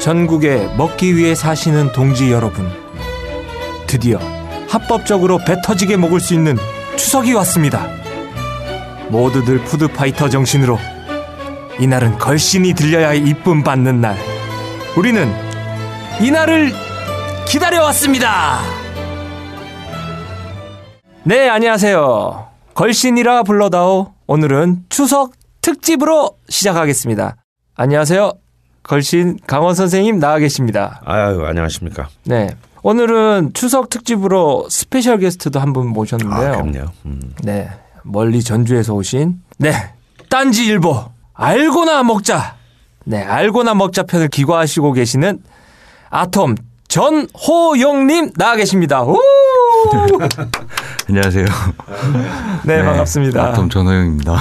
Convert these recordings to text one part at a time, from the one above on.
전국에 먹기 위해 사시는 동지 여러분. 드디어 합법적으로 배 터지게 먹을 수 있는 추석이 왔습니다. 모두들 푸드파이터 정신으로 이날은 걸신이 들려야 이쁨 받는 날. 우리는 이날을 기다려왔습니다. 네, 안녕하세요. 걸신이라 불러다오. 오늘은 추석 특집으로 시작하겠습니다. 안녕하세요. 걸신 강원 선생님 나와 계십니다. 아유, 안녕하십니까. 네. 오늘은 추석 특집으로 스페셜 게스트도 한 분 모셨는데요. 아, 그럼요. 음. 네. 멀리 전주에서 오신 네. 딴지 일보 알고나 먹자. 네, 알고나 먹자 편을 기고하시고 계시는 아톰 전호영 님 나와 계십니다. 우! 안녕하세요. 네, 반갑습니다. 아톰 전호영입니다.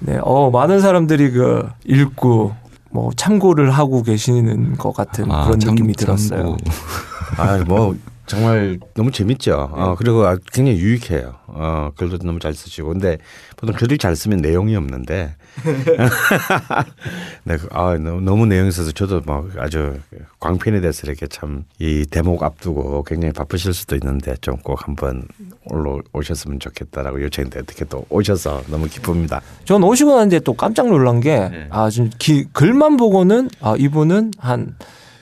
네, 어, 많은 사람들이 그 읽고 뭐 참고를 하고 계시는 것 같은 아, 그런 참- 느낌이. 들었어요. 아, 뭐 정말 너무 재밌죠. 어, 그리고 아, 굉장히 유익해요. 어, 글도 너무 잘 쓰시고. 근데 보통 글을 잘 쓰면 내용이 없는데. 네, 그, 아, 너무, 너무 내용이 있어서 저도 막 아주 광팬이 돼서 이렇게 참 이 대목 앞두고 굉장히 바쁘실 수도 있는데 좀 꼭 한번 올라오셨으면 좋겠다라고 요청인데 어떻게 또 오셔서 너무 기쁩니다. 전 오시고 난 뒤에 또 깜짝 놀란 게, 네. 아, 지금 기- 글만 보고는, 아, 이분은 한,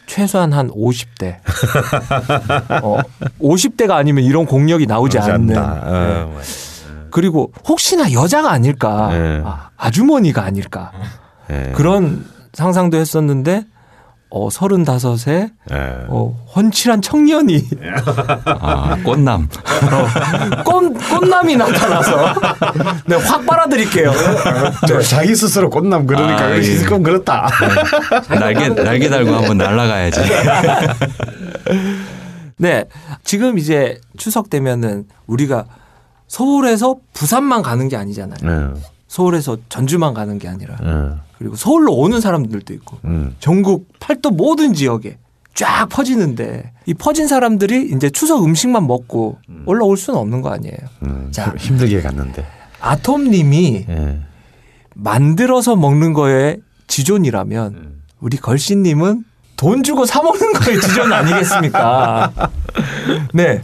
최소한 한 50대. 어, 50대가 아니면 이런 공력이 나오지 않는. 어, 네. 그리고 혹시나 여자가 아닐까, 네. 아, 아주머니가 아닐까. 예. 그런 상상도 했었는데, 어, 35세, 예. 어, 훤칠한 청년이 아, 꽃남. 꽃, 꽃남이 나타나서 네, 확 빨아드릴게요. 저 자기 스스로 꽃남 그러니까 아, 예. 조금 그렇다. 날개, 날개 달고 한번 날아가야지. 네. 지금 이제 추석 되면은 우리가 서울에서 부산만 가는 게 아니잖아요. 예. 서울에서 전주만 가는 게 아니라 예. 그리고 서울로 오는 사람들도 있고 음. 전국 팔도 모든 지역에 쫙 퍼지는데 이 퍼진 사람들이 이제 추석 음식만 먹고 올라올 수는 없는 거 아니에요. 음, 자. 힘들게 갔는데. 아톰님이 예. 만들어서 먹는 거에 지존이라면 우리 걸씨님은 돈 주고 사 먹는 거에 지존 아니겠습니까? 네.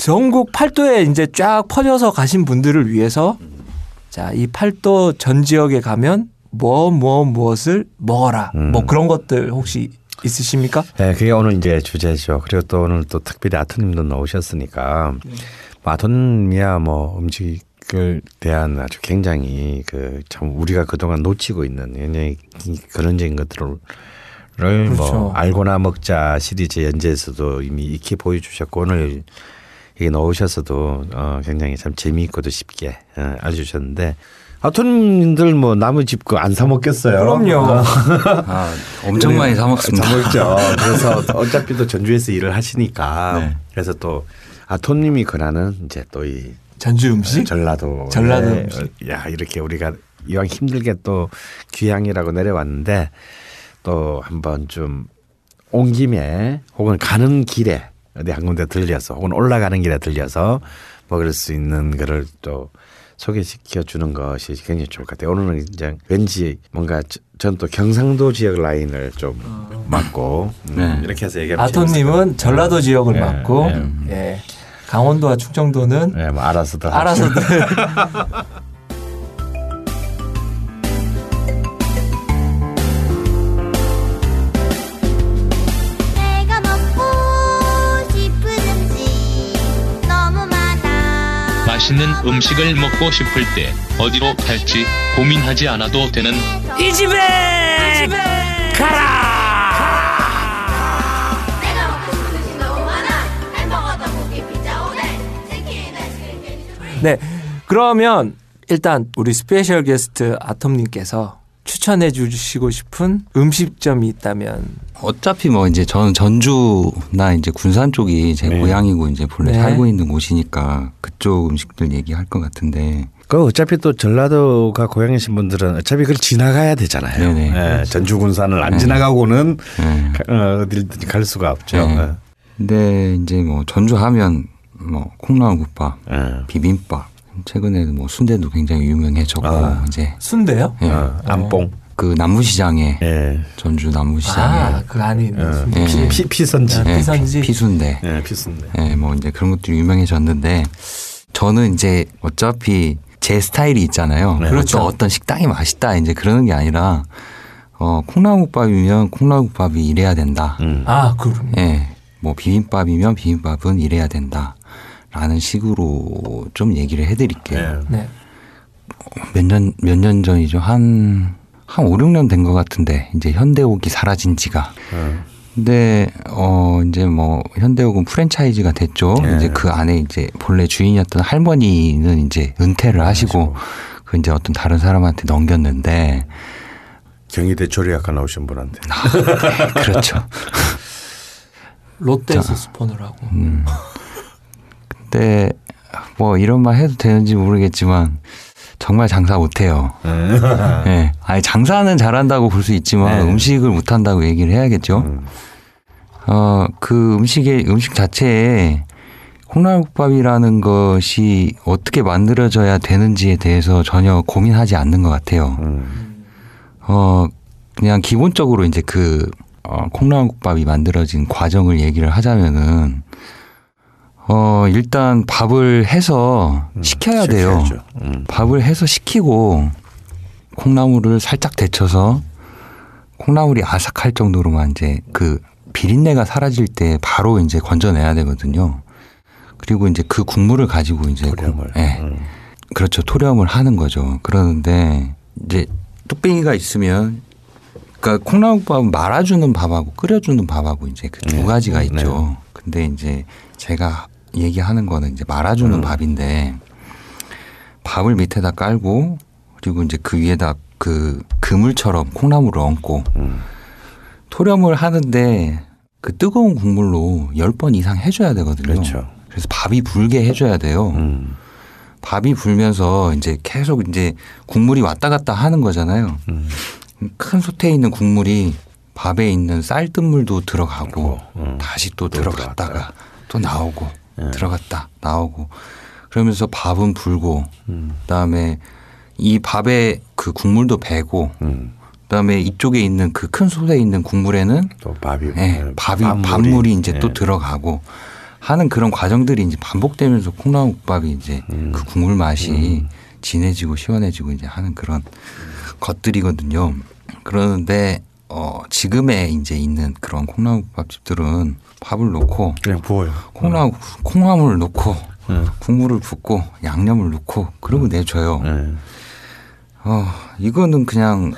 전국 팔도에 이제 쫙 퍼져서 가신 분들을 위해서 자, 이 팔도 전 지역에 가면 뭐, 뭐, 무엇을 먹어라. 음. 뭐 그런 것들 혹시 있으십니까? 네, 그게 오늘 이제 주제죠. 그리고 또 오늘 또 특별히 아토님도 나오셨으니까 뭐 아토님이야 뭐 음식을 대한 아주 굉장히 그 참 우리가 그동안 놓치고 있는 굉장히 그런적인 것들을 그렇죠. 뭐 알고나 먹자 시리즈 연재에서도 이미 익히 보여주셨고 오늘 이게 나오셔서도 어 굉장히 참 재미있고도 쉽게 어, 알려주셨는데 아토님들 뭐 남의 집거안사 먹겠어요? 그럼요. 아, 엄청 많이 사 먹습니다. 사 먹죠. 그래서 어차피 또 전주에서 일을 하시니까 네. 그래서 또 아토님이 권하는 이제 또 이 전주 음식? 전라도 전라도 네. 음식. 야 이렇게 우리가 이왕 힘들게 또 귀향이라고 내려왔는데 또 한번 좀 온 김에 혹은 가는 길에 어디 한 군데 들려서 혹은 올라가는 길에 들려서 먹을 수 있는 거를 또 소개시켜 주는 것이 굉장히 좋을 것 같아요. 오늘은 이제 왠지 뭔가 전 또 경상도 지역 라인을 좀 맡고 음, 네. 이렇게 해서 얘기하면 아톰님은 전라도 지역을 네, 맡고 네. 예. 강원도와 충청도는 네, 뭐 알아서들 알아서들 맛있는 음식을 먹고 싶을 때 어디로 갈지 고민하지 않아도 되는 이 집에 치킨 아이스크림 캔디 네. 그러면 일단 우리 스페셜 게스트 아톰님께서 추천해 주시고 싶은 음식점이 있다면 어차피 뭐 이제 저는 전주나 이제 군산 쪽이 제 네. 고향이고 이제 본래 네. 살고 있는 곳이니까 그쪽 음식들 얘기할 것 같은데 그 어차피 또 전라도가 고향이신 분들은 어차피 그걸 지나가야 되잖아요. 네네. 예, 전주 군산을 안 네. 지나가고는 네. 가- 어, 어디든지 갈 수가 없죠. 네. 근데 이제 뭐 전주 하면 뭐 콩나물국밥. 비빔밥, 최근에는 뭐 순대도 굉장히 유명해졌고 아. 이제 순대요? 예. 어, 안뽕. 그 남부시장에 예. 전주 남부시장에 아, 그 안에 있는 어, 순대. 예. 피, 피선지. 네. 피선지. 피 순대. 예, 피선지. 예, 뭐 이제 그런 것들이 유명해졌는데 저는 이제 어차피 제 스타일이 있잖아요. 네. 그렇죠. 어떤 식당이 맛있다 이제 그러는 게 아니라 어 콩나물국밥이면 콩나물국밥이 이래야 된다. 음. 아, 그럼. 예. 뭐 비빔밥이면 비빔밥은 이래야 된다. 라는 식으로 좀 얘기를 해드릴게요. 예. 네. 몇 년, 몇 년 전이죠. 한, 한 5, 6년 된 것 같은데, 이제 현대옥이 사라진 지가. 어. 근데, 어, 이제 뭐, 현대옥은 프랜차이즈가 됐죠. 네. 이제 그 안에 이제 본래 주인이었던 할머니는 이제 은퇴를 하시고, 그 이제 어떤 다른 사람한테 넘겼는데, 경희대 조리학과 나오신 분한테. 그렇죠. 롯데에서 스폰을 하고. 음. 근데, 뭐, 이런 말 해도 되는지 모르겠지만, 정말 장사 못해요. 예. 아니, 장사는 잘한다고 볼 수 있지만 네. 음식을 못한다고 얘기를 해야겠죠. 음. 어, 그 음식의, 음식 자체에 콩나물국밥이라는 것이 어떻게 만들어져야 되는지에 대해서 전혀 고민하지 않는 것 같아요. 음. 어, 그냥 기본적으로 이제 그, 어, 콩나물국밥이 만들어진 과정을 얘기를 하자면은, 어, 일단 밥을 해서 식혀야 돼요. 음. 밥을 해서 식히고 콩나물을 살짝 데쳐서 콩나물이 아삭할 정도로만 이제 그 비린내가 사라질 때 바로 이제 건져내야 되거든요. 그리고 이제 그 국물을 가지고 이제 토렴을. 고- 예. 음. 그렇죠. 토렴을 하는 거죠. 그러는데 이제 뚝배기가 있으면 그러니까 콩나물밥은 말아주는 밥하고 끓여주는 밥하고 이제 그두 네. 가지가 네. 있죠. 근데 이제 제가 얘기하는 거는 이제 말아주는 음. 밥인데 밥을 밑에다 깔고 그리고 이제 그 위에다 그 그물처럼 콩나물을 얹고 음. 토렴을 하는데 그 뜨거운 국물로 10번 이상 해줘야 되거든요. 그렇죠. 그래서 밥이 불게 해줘야 돼요. 음. 밥이 불면서 이제 계속 이제 국물이 왔다 갔다 하는 거잖아요. 음. 큰 솥에 있는 국물이 밥에 있는 쌀뜨물도 들어가고 음. 다시 또 또 들어갔다가 들어갔다가. 또 나오고 예. 들어갔다 나오고 그러면서 밥은 불고 음. 그다음에 이 밥에 그 국물도 배고 음. 그다음에 이쪽에 있는 그 큰 솥에 있는 국물에는 또 밥이 예, 예, 밥이 밥물이, 밥물이 이제 또 예. 들어가고 하는 그런 과정들이 이제 반복되면서 콩나물국밥이 이제 음. 그 국물 맛이 진해지고 시원해지고 이제 하는 그런 것들이거든요. 그러는데 어 지금에 이제 있는 그런 콩나물국밥 집들은 밥을 넣고 그냥 부어요. 콩나물 콩나물을 넣고 예. 국물을 붓고 양념을 넣고 그러고 내줘요. 예. 어 이거는 그냥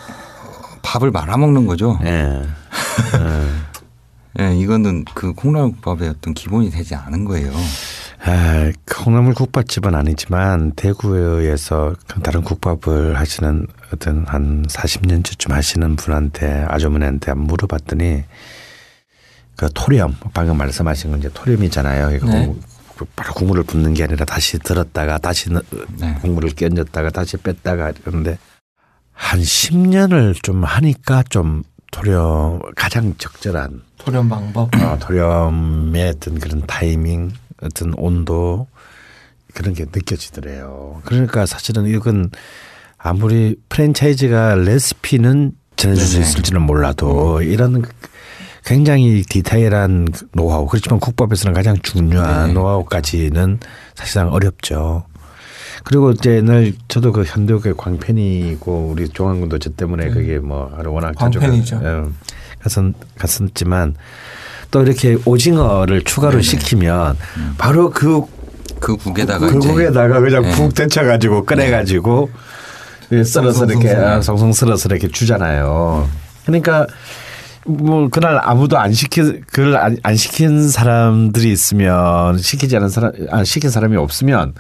밥을 말아 먹는 거죠. 예. 예, 이거는 그 콩나물국밥의 어떤 기본이 되지 않은 거예요. 아, 콩나물 국밥집은 아니지만 대구에서 다른 국밥을 하시는 어떤 한 40년쯤 하시는 분한테 아주머니한테 물어봤더니 그 토렴 방금 말씀하신 건 이제 토렴이잖아요. 이거 네. 국- 바로 국물을 붓는 게 아니라 다시 들었다가 다시 넣- 네. 국물을 끼얹었다가 다시 뺐다가 그런데 한 10년을 좀 하니까 좀 토렴 가장 적절한 토렴 방법. 어, 토렴의 어떤 그런 타이밍, 어떤 온도 그런 게 느껴지더래요. 그러니까 사실은 이건 아무리 프랜차이즈가 레시피는 전해줄 수 네네. 있을지는 몰라도 이런 굉장히 디테일한 노하우 그렇지만 국밥에서는 가장 중요한 네. 노하우까지는 사실상 어렵죠. 그리고 이제 늘 저도 그 현대국의 광팬이고 우리 종환군도 저 때문에 네. 그게 뭐 워낙 자주 광팬이죠. 가- 예, 갔었, 갔었지만 또 이렇게 오징어를 추가로 네네. 시키면 바로 그 그 국에다가 그 국에다가 그냥 네. 국 데쳐가지고 꺼내가지고 예, 썰어서 이렇게. 아, 썰어서 이렇게 주잖아요. 그러니까 뭐 그날 아무도 안 시키 그걸 안, 안 시킨 사람들이 있으면 시키지 않은 사람 안 시킨 사람이 없으면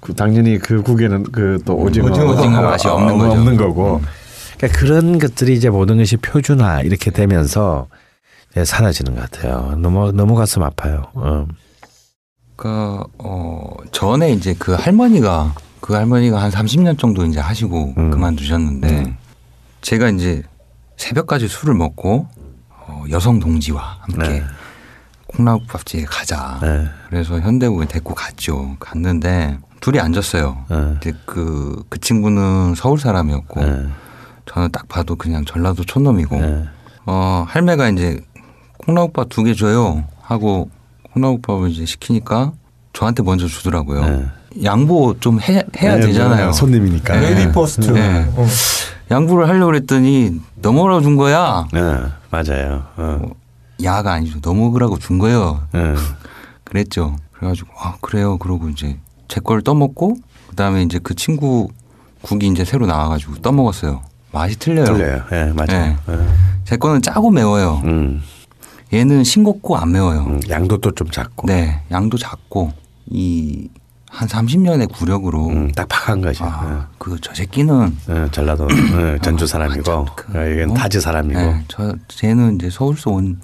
그 당연히 그 국에는 그 또 오징어 오징어 맛이 없는 거죠. 없는 거고 그러니까 그런 것들이 이제 모든 것이 표준화 이렇게 되면서 이제 사라지는 것 같아요. 너무 너무 가슴 아파요. 어. 그러니까 어 전에 이제 그 할머니가 그 할머니가 한 30년 정도 이제 하시고 음. 그만두셨는데 음. 제가 이제 새벽까지 술을 먹고 어, 여성 동지와 함께 네. 콩나물밥집에 가자. 네. 그래서 현대옥에 데리고 갔죠. 갔는데 둘이 앉았어요. 네. 근데 그, 그 친구는 서울 사람이었고 네. 저는 딱 봐도 그냥 전라도 촌놈이고 네. 어 할매가 이제 콩나물밥 두 개 줘요 하고 콩나물밥을 이제 시키니까 저한테 먼저 주더라고요. 네. 양보 좀 해, 해야 네, 되잖아요. 뭐 손님이니까. 네. lady first. 네. 어. 양보를 하려고 그랬더니 너 먹으라 준 거야. 네, 맞아요. 어. 야가 아니죠. 넘어가라고 준 거예요. 네. 그랬죠. 그래가지고 아 그래요. 그러고 이제 제 걸 떠먹고 그다음에 이제 그 친구 국이 이제 새로 나와가지고 떠먹었어요. 맛이 틀려요. 틀려요. 예, 맞아요. 예. 제 거는 짜고 매워요. 음, 얘는 싱겁고 안 매워요. 음, 양도 또 좀 작고. 네, 양도 작고 이 한 30년의 구력으로 음, 딱 박한 거죠. 아, 그저 새끼는 예. 예, 전라도 예, 전주 사람이고, 아, 참, 그, 예, 이건 어? 타지 사람이고. 네, 저 쟤는 이제 서울서 온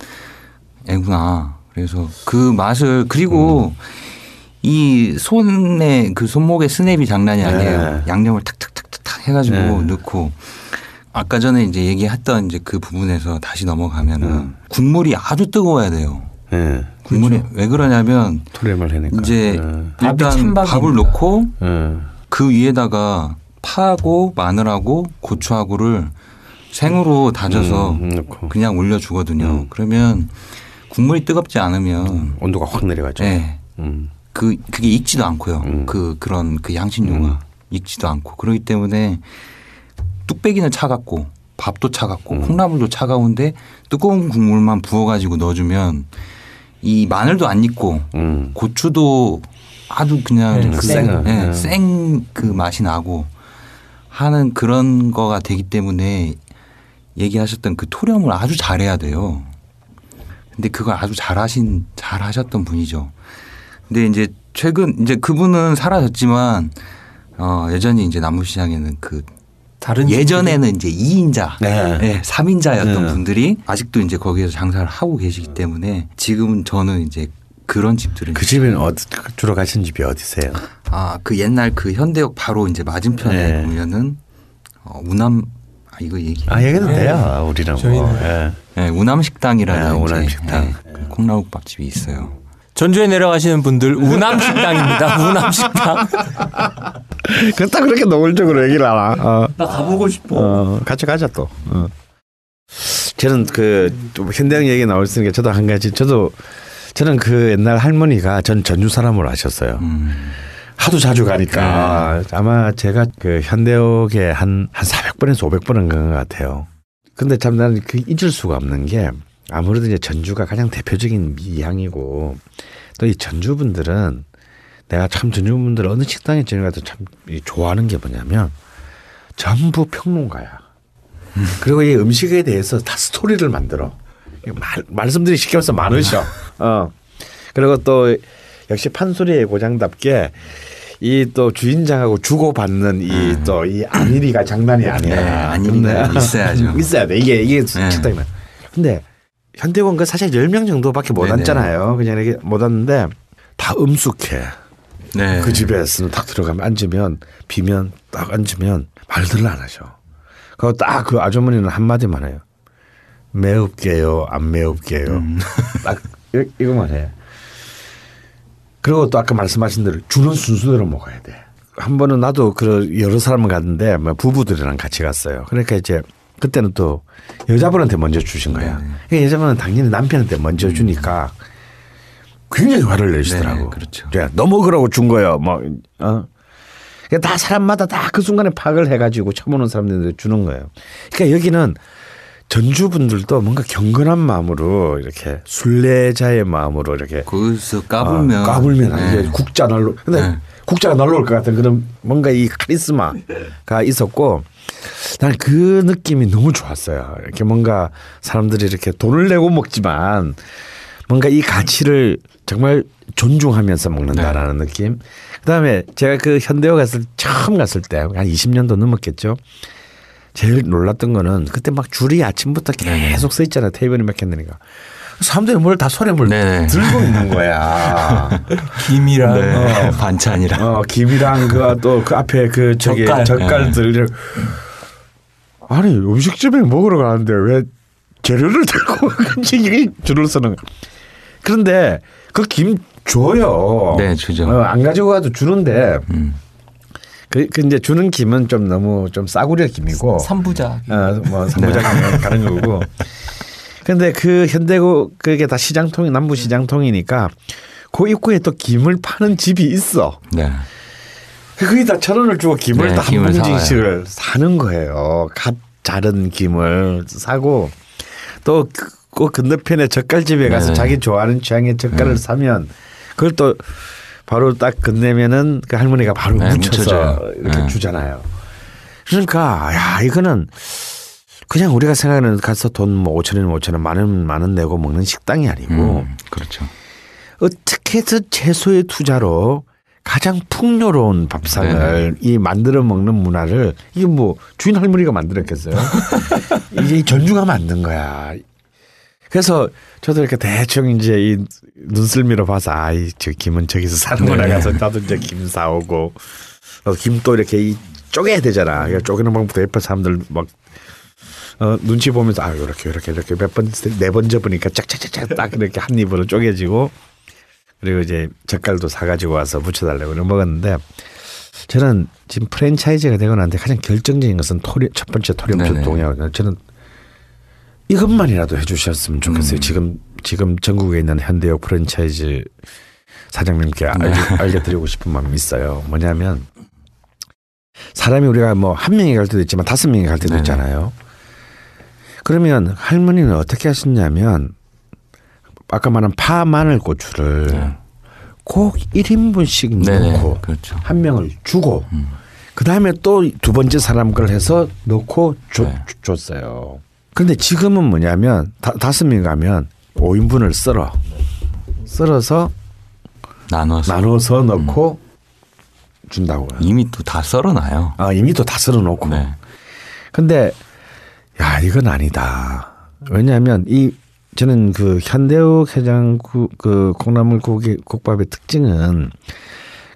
애구나. 그래서 그 맛을 그리고 음. 이 손에 그 손목에 스냅이 장난이 아니에요. 네. 양념을 탁탁탁탁 해가지고 네. 넣고 아까 전에 이제 얘기했던 이제 그 부분에서 다시 넘어가면은 음. 국물이 아주 뜨거워야 돼요. 예, 국물이 왜 그러냐면 토렴을 해니까. 이제 예. 밥이 일단. 밥을 넣고 예. 그 위에다가 파하고 마늘하고 고추하고를 생으로 다져서 음, 넣고. 그냥 올려주거든요. 음. 그러면 국물이 뜨겁지 않으면 온도가 확 내려가죠. 네, 음. 그 그게 익지도 않고요. 음. 그 그런 그 향신료가 음. 익지도 않고 그렇기 때문에 뚝배기는 차갑고 밥도 차갑고 음. 콩나물도 차가운데 뜨거운 국물만 부어가지고 넣어주면 이 마늘도 안 익고 음. 고추도 아주 그냥 네, 그 생. 네, 네. 생그 맛이 나고 하는 그런 거가 되기 때문에 얘기하셨던 그 토렴을 아주 잘해야 돼요. 근데 그걸 아주 잘하신 잘하셨던 분이죠. 근데 이제 최근 이제 그분은 사라졌지만 어 여전히 이제 남부시장에는 그 예전에는 이제 2인자, 네. 네. 3인자였던 네. 분들이 아직도 이제 거기에서 장사를 하고 계시기 때문에 지금은 저는 이제 그런 집들은 그 집은 어디, 주로 가신 집이 어디세요? 아, 그 옛날 그 현대역 바로 이제 맞은편에 네. 보면은 어, 우남 아 이거 얘기. 아, 얘기도 네. 돼요. 우리는 뭐. 예. 네, 우남 식당이라는 네, 이제, 우남 식당. 네, 그 콩나물밥 집이 있어요. 전주에 내려가시는 분들 우남 식당입니다. 우남 식당. 그딱 그렇게 노골적으로 얘기를 하나. 어. 나 가보고 싶어. 어, 같이 가자 또. 어. 저는 그좀 현대형 얘기 나왔으니까 저도 한 가지 저도 저는 그 옛날 할머니가 전 전주 사람으로 하셨어요. 음. 하도 자주 가니까 아마 제가 그 현대역에 한, 한 400번에서 500번은 간것 같아요. 근데 참 나는 그 잊을 수가 없는 게 아무래도 이제 전주가 가장 대표적인 미향이고 또 이 전주 분들은 내가 참 전주 분들 어느 식당에 저녁 가도 참 좋아하는 게 뭐냐면 전부 평론가야. 그리고 이 음식에 대해서 다 스토리를 만들어. 말, 말씀드리기 쉽게 많으셔. 어. 그리고 또 역시 판소리의 고장답게 이 또 주인장하고 주고받는 이 또이 안일이가 장난이 아니야. 네, 안일이가 근데- 있어야죠. 있어야 돼. 이게 이게 네. 식당이면. 근데 현대원 그 사실 10명 정도밖에 못 네네. 앉잖아요. 그냥 이렇게 못 앉는데 다 음숙해. 네. 그 집에서는 딱 들어가면 앉으면 비면 딱 앉으면 말들을 안 하셔. 그거 딱 그 아주머니는 한마디만 해요. 매웁게요, 안 매웁게요. 음. 딱 이- 이거만 해. 그리고 또 아까 말씀하신 대로 주는 순서대로 먹어야 돼. 한 번은 나도 그 여러 사람을 갔는데 뭐 부부들이랑 같이 갔어요. 그러니까 이제 그때는 또 여자분한테 먼저 주신 거야. 네. 그러니까 여자분은 당연히 남편한테 먼저 주니까 굉장히 화를 내시더라고. 네, 그렇죠. 야, 너 먹으라고 준 거야. 뭐, 어. 그러니까 다 사람마다 다 그 순간에 파악을 해가지고 처음 오는 사람들한테 주는 거예요. 그러니까 여기는 전주분들도 뭔가 경건한 마음으로 이렇게 순례자의 마음으로 이렇게 거기서 까불면 아, 까불면 네. 국자 날로 근데 네. 국자가 날라올 것 같은 그런 뭔가 이 카리스마가 있었고 나는 그 느낌이 너무 좋았어요. 이렇게 뭔가 사람들이 이렇게 돈을 내고 먹지만 뭔가 이 가치를 정말 존중하면서 먹는다라는 네. 느낌. 그다음에 제가 그 현대어 갔을 처음 갔을 때 한 20년도 넘었겠죠. 제일 놀랐던 거는 그때 막 줄이 아침부터 계속 서 있잖아요. 테이블이 몇 캔되니까. 사람들이 뭘 다 손에 뭘 네네. 들고 있는 거야. 김이랑 네. 반찬이랑 어, 김이랑 그또그 앞에 그 저기 젓갈. 젓갈들 아니 음식점에 먹으러 가는데 왜 재료를 들고 이게 줄을 서는 거야. 그런데 그 김 줘요. 네, 주죠. 어, 안 가지고 가도 주는데 음. 그, 그 이제 주는 김은 좀 너무 좀 싸구려 김이고 삼부자. 어, 뭐 삼부작에 가는 거고. 근데 그 현대고 그게 다 시장통이 남부 시장통이니까 그 입구에 또 김을 파는 집이 있어. 네. 거기 다천 원을 주고 김을 네, 다한 김을 봉지씩을 사는 거예요. 갓 자른 김을 사고 또 그 건너편에 젓갈집에 가서 네네. 자기 좋아하는 취향의 젓갈을 네. 사면 그걸 또 바로 딱 건네면은 그 할머니가 바로 네, 묻혀서 묻혀줘요. 이렇게 네. 주잖아요. 그러니까 야 이거는 그냥 우리가 생각하는 가서 돈뭐 5천 원, 5천 원, 만 원, 만원 내고 먹는 식당이 아니고 음, 그렇죠. 어떻게 해서 채소의 투자로 가장 풍요로운 밥상을 이 만들어 먹는 문화를 이게 뭐 주인 할머니가 만들었겠어요? 이게 이 전주가 만든 거야. 그래서 저도 이렇게 대충 이제 이 눈썰미로 봐서 아이 저 김은 저기서 사는구나 네. 가서 나도 이제 김 사오고 어, 김도 이렇게 이 쪼개야 되잖아. 그러니까 쪼개는 방법도 옆에 사람들 막 어, 눈치 보면서 아 이렇게 이렇게 이렇게 몇 번 네 번 접으니까 짝짝짝짝 딱 이렇게 한 입으로 쪼개지고 그리고 이제 젓갈도 사가지고 와서 이렇게 먹었는데 저는 지금 프랜차이즈가 되고 난데 가장 결정적인 것은 토리, 첫 번째 네네. 동의하고 저는 이것만이라도 해주셨으면 좋겠어요. 음. 지금 지금 전국에 있는 현대역 프랜차이즈 사장님께 알려, 알려드리고 싶은 마음이 있어요. 뭐냐면 사람이 우리가 뭐 한 명이 갈 때도 있지만 다섯 명이 갈 때도 네네. 있잖아요. 그러면 할머니는 어떻게 하셨냐면 아까 말한 파 마늘 고추를 네. 꼭 1인분씩 네네. 넣고 그렇죠. 한 명을 주고 음. 그 다음에 또 두 번째 사람 걸 해서 넣고 줘, 네. 줬어요. 근데 지금은 뭐냐면 다, 다섯 명 가면 5인분을 썰어 썰어서 나눠서 나눠서 넣고 준다고요. 이미 또 다 썰어놔요. 아 이미 또 다 썰어 놓고. 네. 근데 야 이건 아니다. 왜냐하면 이 저는 그 현대욱 해장국 그 콩나물 고기 국밥의 특징은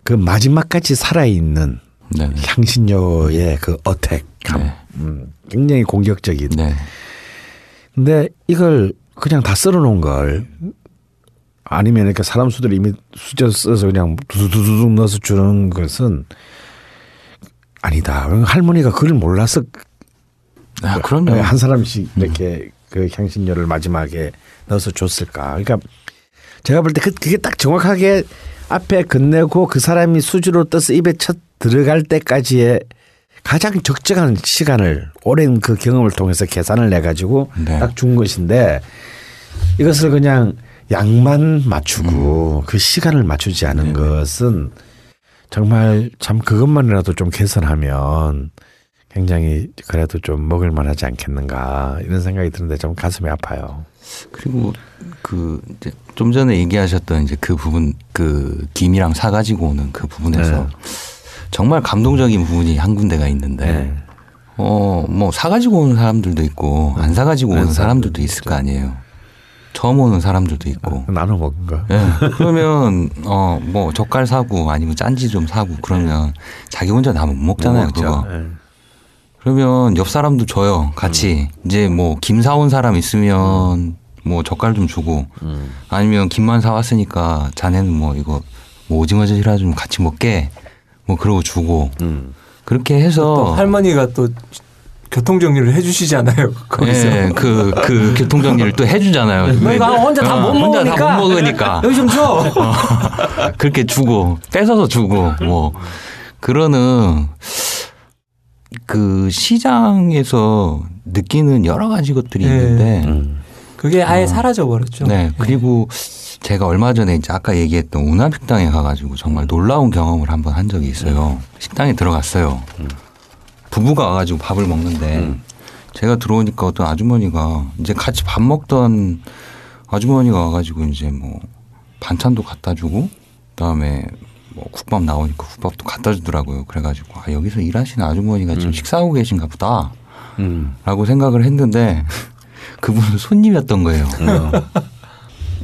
그 마지막까지 살아 있는 네. 향신료의 그 어택감, 네. 음, 굉장히 공격적인. 네. 근데 이걸 그냥 다 썰어놓은 걸 아니면 이렇게 사람 수들 이미 수저 써서 그냥 두두두둑 넣어서 주는 것은 아니다. 할머니가 그걸 몰라서 아, 그럼요. 한 사람씩 이렇게 그 향신료를 마지막에 넣어서 줬을까. 그러니까 제가 볼 때 그, 그게 딱 정확하게 앞에 건네고 그 사람이 수주로 떠서 입에 첫 들어갈 때까지의 가장 적정한 시간을 오랜 그 경험을 통해서 계산을 내 가지고 네. 딱준 것인데 이것을 그냥 양만 맞추고 그 시간을 맞추지 않은 것은 정말 참 그것만이라도 좀 개선하면 굉장히 그래도 좀 먹을 만하지 않겠는가 이런 생각이 드는데 좀 가슴이 아파요. 그리고 그 이제 좀 전에 얘기하셨던 이제 그 부분 그 김이랑 사 가지고 오는 그 부분에서 네. 정말 감동적인 부분이 한 군데가 있는데 네. 어뭐 사 가지고 오는 사람들도 있고 안 사 가지고 안 오는 사- 사람들도 있을 거 아니에요. 처음 오는 사람들도 있고. 나눠 먹은 거. 예. 그러면 어 뭐 젓갈 사고 아니면 짠지 좀 사고 그러면 자기 혼자 다 못 먹잖아요, 먹죠. 그거. 네. 그러면 옆 사람도 줘요. 같이 음. 이제 뭐 김 사온 사람 있으면 뭐 젓갈 좀 주고 음. 아니면 김만 사왔으니까 자네는 뭐 이거 뭐 오징어 젓이라 좀 같이 먹게 뭐 그러고 주고 음. 그렇게 또 해서 할머니가 또 교통 정리를 해주시잖아요. 거기서. 예, 그, 그 교통 정리를 또 해주잖아요. 너희가 혼자 다못 어, 혼자 먹으니까. 다못 먹으니까. 여기 좀 줘. 그렇게 주고 뺏어서 주고 뭐 그러는 그 시장에서 느끼는 여러 가지 것들이 네. 있는데 음. 그게 아예 사라져 버렸죠. 네 그리고 제가 얼마 전에 이제 아까 얘기했던 운합식당에 가가지고 정말 놀라운 경험을 한번 한 적이 있어요. 식당에 들어갔어요. 부부가 와가지고 밥을 먹는데 제가 들어오니까 어떤 아주머니가 이제 같이 밥 먹던 아주머니가 와가지고 이제 뭐 반찬도 갖다 주고 그다음에 뭐 국밥 나오니까 국밥도 갖다 주더라고요. 그래가지고 아 여기서 일하시는 아주머니가 지금 식사하고 계신가 보다. 음. 라고 생각을 했는데 그분은 손님이었던 거예요.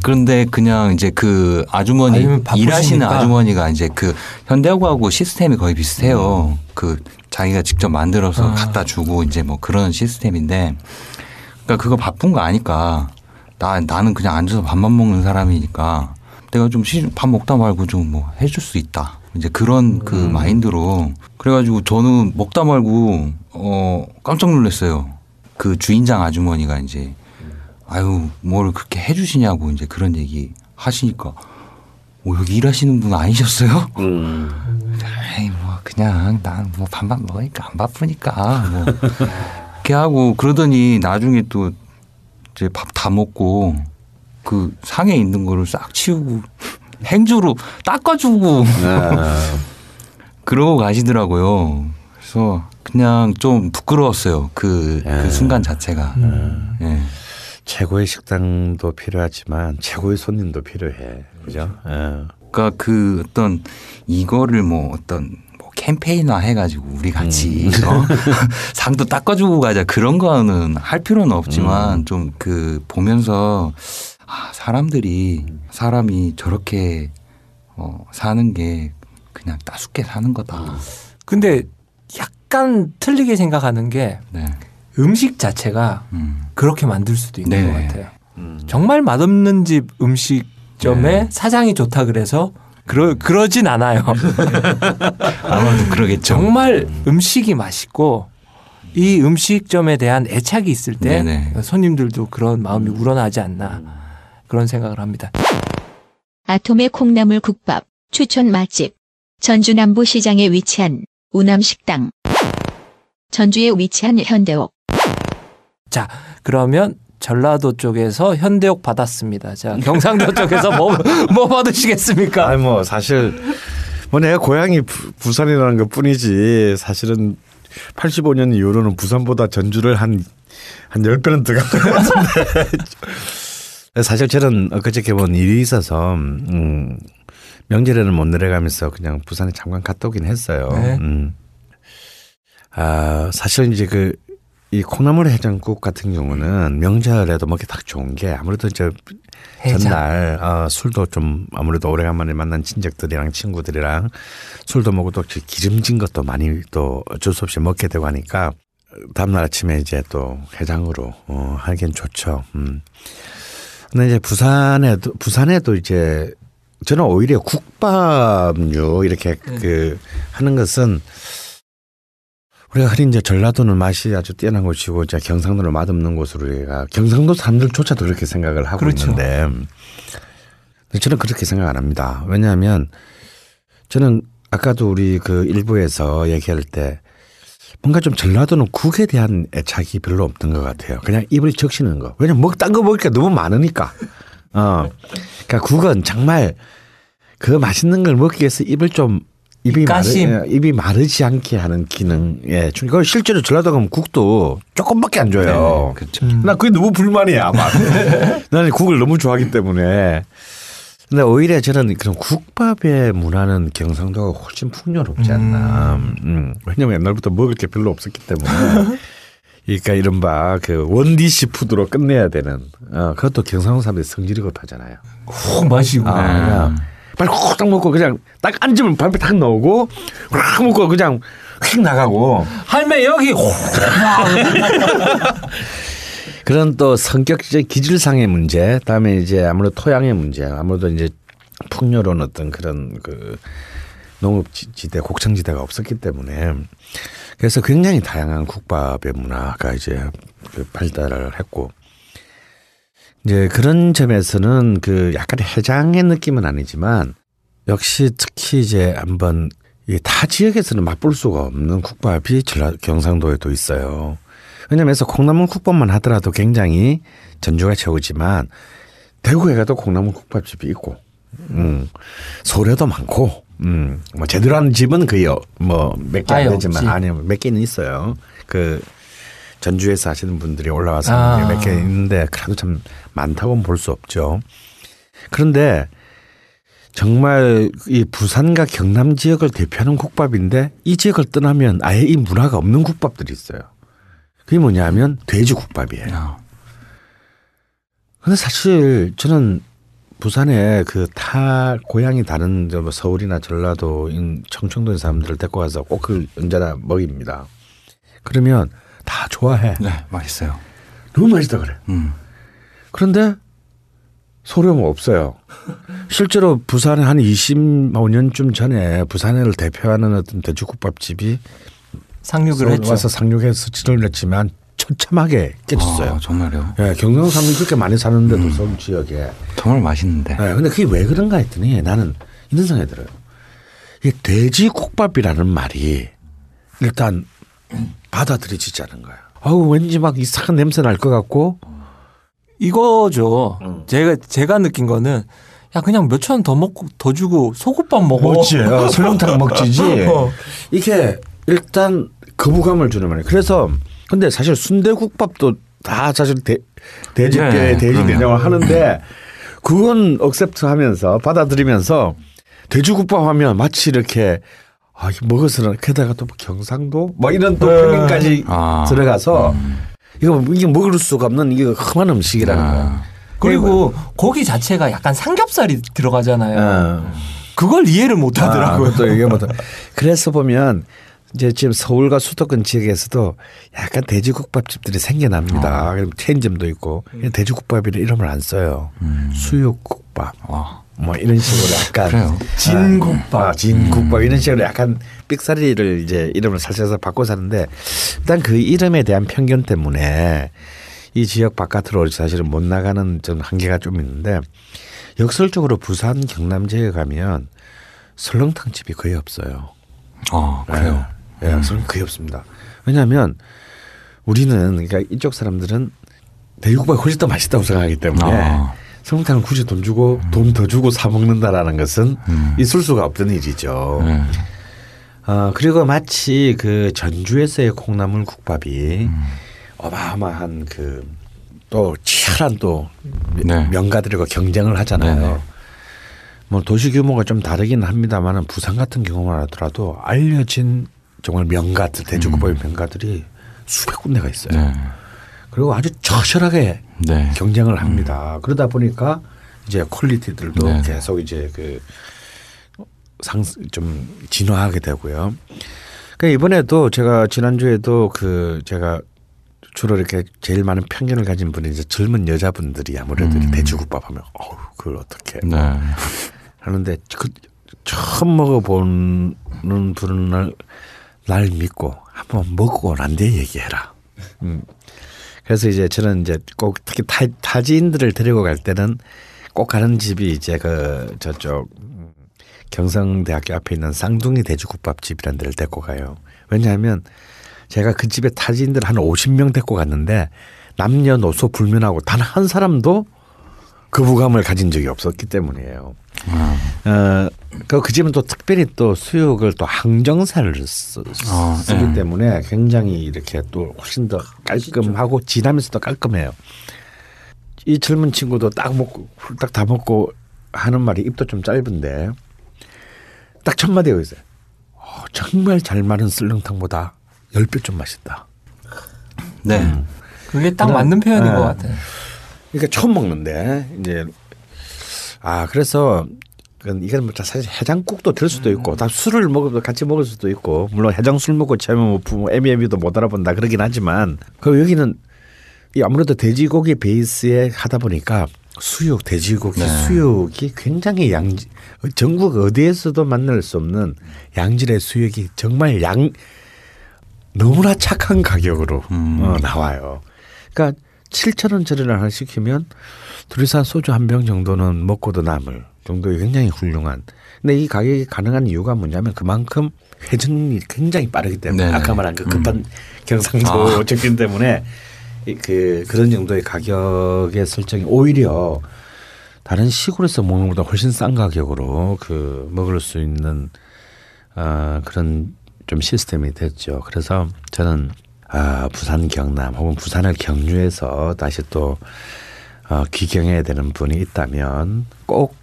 그런데 그냥 이제 그 아주머니. 일하시는 아주머니가 이제 그 현대하고 시스템이 거의 비슷해요. 그 자기가 직접 만들어서 아. 갖다 주고 이제 뭐 그런 시스템인데 그러니까 그거 바쁜 거 아니까 나 나는 그냥 앉아서 밥만 먹는 사람이니까 내가 좀 밥 먹다 말고 좀 뭐 해줄 수 있다. 이제 그런 그 마인드로 그래가지고 저는 먹다 말고 어 깜짝 놀랐어요. 그 주인장 아주머니가 이제 아유 뭘 그렇게 해주시냐고 이제 그런 얘기 하시니까 오 여기 일하시는 분 아니셨어요? 에이 뭐 그냥 난뭐 반반 먹으니까 안 바쁘니까 뭐 이렇게 하고 그러더니 나중에 또 이제 밥 다 먹고 그 상에 있는 거를 싹 치우고 행주로 닦아주고 그러고 가시더라고요. 그래서 그냥 좀 부끄러웠어요. 그, 그 순간 자체가. 예. 최고의 식당도 필요하지만 최고의 손님도 필요해. 그죠? 예. 그러니까 그 어떤 이거를 뭐 어떤 뭐 캠페인화 해가지고 우리 같이 어? 상도 닦아주고 가자 그런 거는 할 필요는 없지만 좀그 보면서 아, 사람들이 사람이 저렇게 어, 사는 게 그냥 따숩게 사는 거다. 근데 약간 틀리게 생각하는 게 네. 음식 자체가 음. 그렇게 만들 수도 있는 네. 것 같아요. 정말 맛없는 집 음식점에 네. 사장이 좋다 그래서 그러, 그러진 않아요. 아마도 그러겠죠. 정말 음식이 맛있고 이 음식점에 대한 애착이 있을 때 네네. 손님들도 그런 마음이 우러나지 않나 그런 생각을 합니다. 아톰의 콩나물 국밥 추천 맛집 전주 남부시장에 위치한 우남식당 전주에 위치한 현대옥 자, 그러면 전라도 쪽에서 현대옥 받았습니다. 자, 경상도 쪽에서 뭐, 뭐 받으시겠습니까? 아니 뭐 사실 뭐 내가 고향이 부, 부산이라는 것 뿐이지 사실은 85년 이후로는 부산보다 전주를 한, 한 10배는 더 간것 같은데. 사실 저는 엊그저께 본 일이 있어서, 음, 명절에는 못 내려가면서 그냥 부산에 잠깐 갔다 오긴 했어요. 네. 음. 아, 사실 이제 그, 이 콩나물 해장국 같은 경우는 명절에도 먹기 딱 좋은 게 아무래도 이제 해장. 전날 어, 술도 좀 아무래도 오래간만에 만난 친척들이랑 친구들이랑 술도 먹고 또 기름진 것도 많이 또 어쩔 수 없이 먹게 되고 하니까 다음날 아침에 이제 또 해장으로 어, 하기엔 좋죠. 음. 근데 이제 부산에도 부산에도 이제 저는 오히려 국밥류 이렇게 그 하는 것은 우리가 흔히 이제 전라도는 맛이 아주 뛰어난 곳이고 이제 경상도는 맛없는 곳으로 우리가 경상도 사람들조차도 그렇게 생각을 하고 그렇죠. 있는데 저는 그렇게 생각 안 합니다. 왜냐하면 저는 아까도 우리 그 일부에서 얘기할 때 뭔가 좀 전라도는 국에 대한 애착이 별로 없는 것 같아요. 그냥 입을 적시는 거. 왜냐면 먹, 딴거 먹으니까 너무 많으니까. 어. 그러니까 국은 정말 그 맛있는 걸 먹기 위해서 입을 좀 입이 마르, 입가심. 예, 입이 마르지 않게 하는 기능에 준. 그 실제로 전라도 가면 국도 조금밖에 안 줘요. 그렇죠. 나 그게 너무 불만이야. 아마. 나는 국을 너무 좋아하기 때문에. 근데 오히려 저는 그런 국밥의 문화는 경상도가 훨씬 풍요롭지 않나. 음. 왜냐면 옛날부터 먹을 게 별로 없었기 때문에. 그러니까 이른바 그 원디시 푸드로 끝내야 되는. 어, 그것도 경상도 사람들이 성질이 급하잖아요. 훅 마시고. 아, 그냥 빨리 훅딱 먹고 그냥 딱 앉으면 밥에 딱 넣고 확 먹고 그냥 휙 나가고 할매 여기 훅. 그런 또 성격적 기질상의 문제, 다음에 이제 아무래도 토양의 문제, 아무래도 이제 풍요로운 어떤 그런 그 농업지대, 곡창지대가 없었기 때문에 그래서 굉장히 다양한 국밥의 문화가 이제 그 발달을 했고 이제 그런 점에서는 그 약간 해장의 느낌은 아니지만 역시 특히 이제 한번 이 타 지역에서는 맛볼 수가 없는 국밥이 전라 경상도에도 있어요. 왜냐면 그래서 콩나물 국밥만 하더라도 굉장히 전주가 최고지만 대구에 가도 콩나물 국밥집이 있고, 음, 소래도 많고, 음, 뭐 제대로 하는 집은 거의 뭐몇 개 안 되지만 없지. 아니요 몇 개는 있어요. 그 전주에서 하시는 분들이 올라와서 아. 하는 게몇개 있는데 그래도 참 많다고는 볼 수 없죠. 그런데 정말 이 부산과 경남 지역을 대표하는 국밥인데 이 지역을 떠나면 아예 이 문화가 없는 국밥들이 있어요. 그게 뭐냐면 돼지국밥이에요. 야, 근데 사실 저는 부산에 그 타 고향이 다른 저뭐 서울이나 전라도 인 청청도 사람들을 데리고 가서 꼭 그걸 언제나 먹입니다. 그러면 다 좋아해. 네, 맛있어요. 너무 맛있다 그래. 음. 그런데 소름 없어요. 실제로 부산에 한 25년쯤 전에 부산을 대표하는 어떤 돼지국밥집이 상륙을 했죠. 와서 상륙해서 진을 냈지만 처참하게 깨졌어요. 아, 정말요. 예, 경상 사람들이 그렇게 많이 사는데도 서울 지역에. 정말 맛있는데. 예, 근데 그게 왜 그런가 했더니 나는 이런 생각이 들어요. 이 돼지국밥이라는 말이 일단 받아들여지지 않은 거야. 아우 왠지 막 이상한 냄새 날 것 같고 이거죠. 음. 제가 제가 느낀 거는 야 그냥 몇 천 원 더 먹고 더 주고 소국밥 먹어. 먹지. 어, 설렁탕 먹지지. 어. 이게 일단 거부감을 주는 말이에요. 그래서 근데 사실 순대국밥도 다 사실 돼, 돼지뼈에 네, 돼지. 내장을 하는데 그건 accept 하면서 받아들이면서 돼지국밥 하면 마치 이렇게 아, 먹어서는 게다가 또 뭐 경상도 뭐 이런 또 표현까지 아. 들어가서 이거 이게 먹을 수가 없는 이게 험한 음식이라는. 아, 그리고 고기 자체가 약간 삼겹살이 들어가잖아요. 어. 그걸 이해를 못 하더라고요. 아, 그것도 이게 뭐 그래서 보면 이제 지금 서울과 수도권 지역에서도 약간 돼지국밥 집들이 생겨납니다. 그럼 체인점도 있고 돼지국밥이라 이름을 안 써요. 수육국밥 와. 뭐 이런 식으로 약간 그래요. 진국밥. 아, 진국밥 이런 식으로 약간 삑사리를 이제 이름을 살짝 바꿔 사는데 일단 그 이름에 대한 편견 때문에 이 지역 바깥으로 사실은 못 나가는 좀 한계가 좀 있는데 역설적으로 부산 경남 지역에 가면 설렁탕 집이 거의 없어요. 아, 그래요. 예, 예, 설렁 거의 없습니다. 왜냐하면 우리는 그러니까 이쪽 사람들은 돼지국밥이 훨씬 더 맛있다고 생각하기 때문에 아. 설렁탕을 굳이 돈 주고 돈더 주고 사 먹는다라는 것은 있을 수가 없던 일이죠. 네. 어, 그리고 마치 그 전주에서의 콩나물 국밥이 음. 어마어마한 그 또 치열한 또 네. 명가들과 경쟁을 하잖아요. 네네. 뭐 도시 규모가 좀 다르긴 합니다만은 부산 같은 경우만 하더라도 알려진 정말 명가들 돼지국밥의 명가들이 수백 군데가 있어요. 음. 네. 그리고 아주 처절하게 네. 경쟁을 합니다. 그러다 보니까 이제 퀄리티들도 네. 계속 이제 그 상 좀 진화하게 되고요. 그러니까 이번에도 제가 지난주에도 그 제가 주로 이렇게 제일 많은 편견을 가진 분이 이제 젊은 여자분들이 아무래도 음. 돼지국밥 하면 어우 그걸 어떻게 네. 하는데 그 처음 먹어보는 분은 날, 날 믿고 한번 먹고 난 뒤에 얘기해라. 음. 그래서 이제 저는 이제 꼭 특히 타, 타지인들을 데리고 갈 때는 꼭 가는 집이 이제 그 저쪽 음, 경성대학교 앞에 있는 쌍둥이 돼지국밥집이라는 데를 데리고 가요. 왜냐하면 제가 그 집에 타지인들 한 50명 데리고 갔는데 남녀노소 불문하고 단 한 사람도 거부감을 가진 적이 없었기 때문이에요. 어, 그, 그 집은 또 특별히 또 수육을 또 항정살을 쓰, 아, 기 네. 때문에 굉장히 이렇게 또 훨씬 더 깔끔하고 진하면서도 깔끔해요. 이 젊은 친구도 딱 먹고 훌딱 다 먹고 하는 말이 입도 좀 짧은데 딱 첫 마디가 있어요. 어, 정말 잘 마른 설렁탕보다 열 배 좀 맛있다. 네. 그게 딱 맞는 표현인 네. 것 같아요. 그러니까 처음 먹는데 이제. 아 그래서 이건 뭐 사실 해장국도 될 수도 있고 다 술을 먹어도 같이 먹을 수도 있고 물론 해장 술 먹고 처음에 뭐 부모 애미애미도 못 알아본다 그러긴 하지만 그 여기는 이 아무래도 돼지고기 베이스에 하다 보니까 수육 돼지고기 수육이 굉장히 양 전국 어디에서도 만날 수 없는 양질의 수육이 정말 양 너무나 착한 가격으로 어, 나와요. 그러니까 7천 원짜리를 하나 시키면 둘이서 한 소주 한 병 정도는 먹고도 남을 정도의 굉장히 훌륭한. 근데 이 가격이 가능한 이유가 뭐냐면 그만큼 회전이 굉장히 빠르기 때문에 네네. 아까 말한 그 급한 경상도 접근 때문에 이그 그런 정도의 가격의 설정이 오히려 다른 시골에서 먹는 것보다 훨씬 싼 가격으로 그 먹을 수 있는 어, 그런 좀 시스템이 됐죠. 그래서 저는 아, 부산 경남 혹은 부산을 경유해서 다시 또 어, 귀경해야 되는 분이 있다면 꼭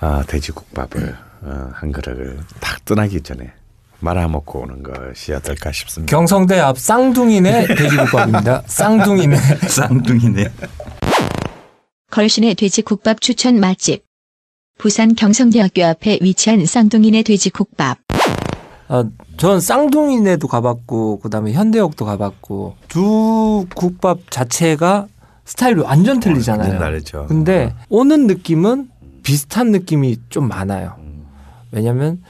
어, 돼지국밥을 어, 한 그릇을 딱 떠나기 전에 말아먹고 오는 것이 어떨까 싶습니다. 경성대 앞 쌍둥이네 돼지국밥입니다. 쌍둥이네. 쌍둥이네. 걸신의 돼지국밥 추천 맛집. 부산 경성대학교 앞에 위치한 쌍둥이네 돼지국밥. 아, 전 쌍둥이네도 가봤고 그다음에 현대역도 가봤고 두 국밥 자체가 스타일이 완전 틀리잖아요. 다르죠. 근데 오는 느낌은 비슷한 느낌이 좀 많아요. 왜냐면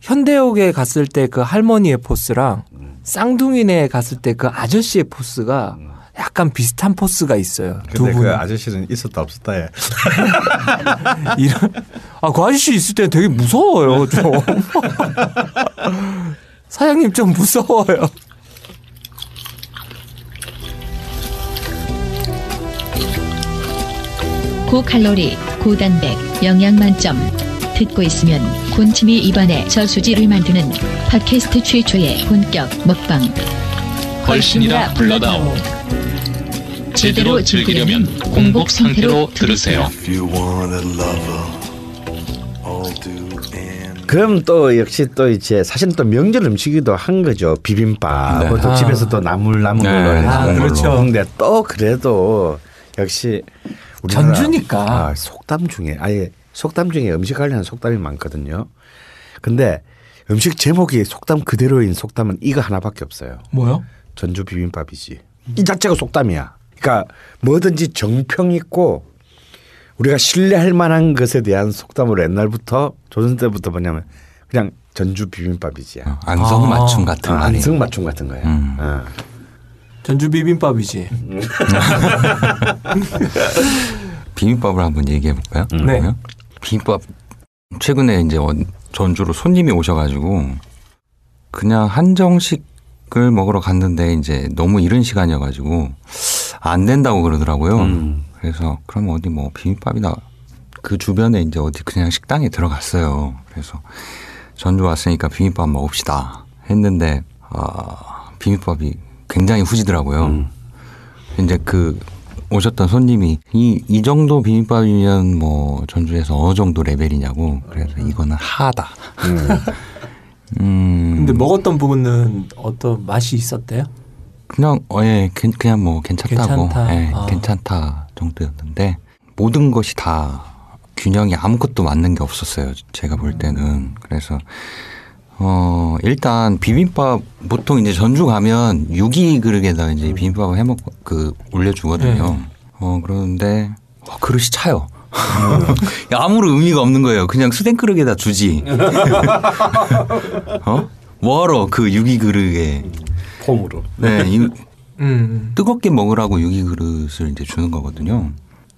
현대역에 갔을 때 그 할머니의 포스랑 쌍둥이네 갔을 때 그 아저씨의 포스가 약간 비슷한 포스가 있어요. 두 근데 분. 그 아저씨는 있었다 없었다 해. 이런 아그 아저씨 있을 때는 되게 무서워요 좀 사장님 좀 무서워요 고칼로리, 고단백, 영양 만점. 듣고 있으면 군침이 입안에 저수지를 만드는 팟캐스트 최초의 본격 먹방. 걸신이라 불러다오. 제대로 즐기려면 공복 상태로 들으세요. 그럼 또 역시 또 이제 사실은 또 명절 음식이기도 한 거죠. 비빔밥. 네. 또 아. 집에서 또 나물 걸로 네. 해서 아, 걸로. 그렇죠. 근데 또 그래도 역시 우리나라 전주니까. 아, 속담 중에 아예 속담 중에 음식 관련한 속담이 많거든요. 근데 음식 제목이 속담 그대로인 속담은 이거 하나밖에 없어요. 뭐요? 전주 비빔밥이지. 이 자체가 속담이야. 그러니까 뭐든지 정평 있고 우리가 신뢰할 만한 것에 대한 속담으로 옛날부터 조선 때부터 뭐냐면 그냥 전주 비빔밥이지. 어, 안성 맞춤 같은 아, 말이에요. 안성 맞춤 같은 거야. 음. 어. 전주 비빔밥이지 비빔밥을 한번 얘기해 볼까요? 음. 네. 비빔밥 최근에 이제 원- 전주로 손님이 오셔가지고 그냥 한정식을 먹으러 갔는데 이제 너무 이른 시간이어가지고 안 된다고 그러더라고요. 음. 그래서 그럼 어디 뭐 비빔밥이나 그 주변에 이제 어디 그냥 식당에 들어갔어요. 그래서 전주 왔으니까 비빔밥 먹읍시다 했는데 아 비빔밥이 굉장히 후지더라고요. 음. 이제 그 오셨던 손님이 이, 이 정도 비빔밥이면 뭐 전주에서 어느 정도 레벨이냐고 그래서 이거는 하다. 음. 근데 먹었던 부분은 어떤 맛이 있었대요? 그냥 어 예 그냥 뭐 괜찮다고. 괜찮다. 예, 아. 괜찮다 정도였는데 모든 것이 다 균형이 아무것도 맞는 게 없었어요 제가 볼 때는. 그래서 어 일단 비빔밥 보통 이제 전주 가면 유기 그릇에다 이제 비빔밥을 해먹 그 올려주거든요. 네. 어 그러는데 어, 그릇이 차요. 아무런 의미가 없는 거예요. 그냥 수댕 그릇에다 주지. 어? 뭐하러 그 유기 그릇에 폼으로. 네, 이, 음. 뜨겁게 먹으라고 유기 그릇을 이제 주는 거거든요.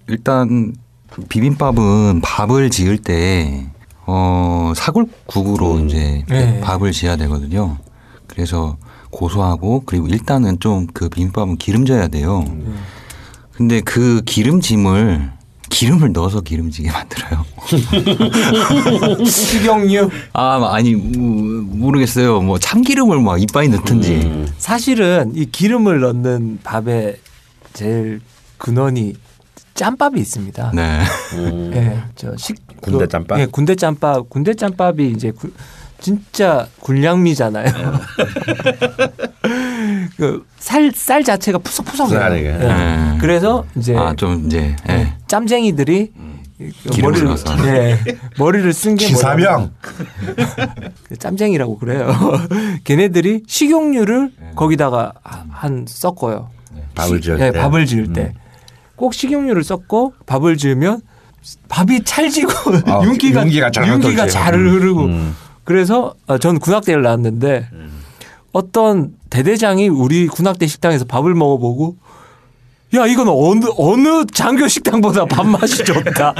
일단 비빔밥은 밥을 지을 때 어, 사골국으로 이제 네. 밥을 지어야 되거든요. 그래서 고소하고 그리고 일단은 좀 그 비빔밥은 기름져야 돼요. 근데 그 기름짐을 기름을 넣어서 기름지게 만들어요. 식용유 아 아니 뭐, 모르겠어요. 뭐 참기름을 막 이빠이 넣든지. 사실은 이 기름을 넣는 밥에 제일 근원이 짬밥이 있습니다. 네. 예, 저 식, 군대 그, 짬밥? 예, 군대 짬밥. 군대 짬밥이 이제 구- 진짜 군량미잖아요. 그 살, 쌀 자체가 푸석푸석해요. 예. 네. 그래서 이제 아 좀 이제 예. 짬쟁이들이 머리를 넣어서. 예, 머리를 쓴 게 기사병. 짬쟁이라고 그래요. 걔네들이 식용유를 거기다가 한 섞어요. 밥을 지을 예, 때. 밥을 지을 때. 꼭 식용유를 섞고 밥을 지으면 밥이 찰지고 아, 윤기가 윤기가 잘 윤기가. 잘 음. 흐르고 음. 그래서 어, 전 군악대를 나왔는데 어떤 대대장이 우리 군악대 식당에서 밥을 먹어보고 야 이건 어느 어느 장교 식당보다 밥맛이 좋다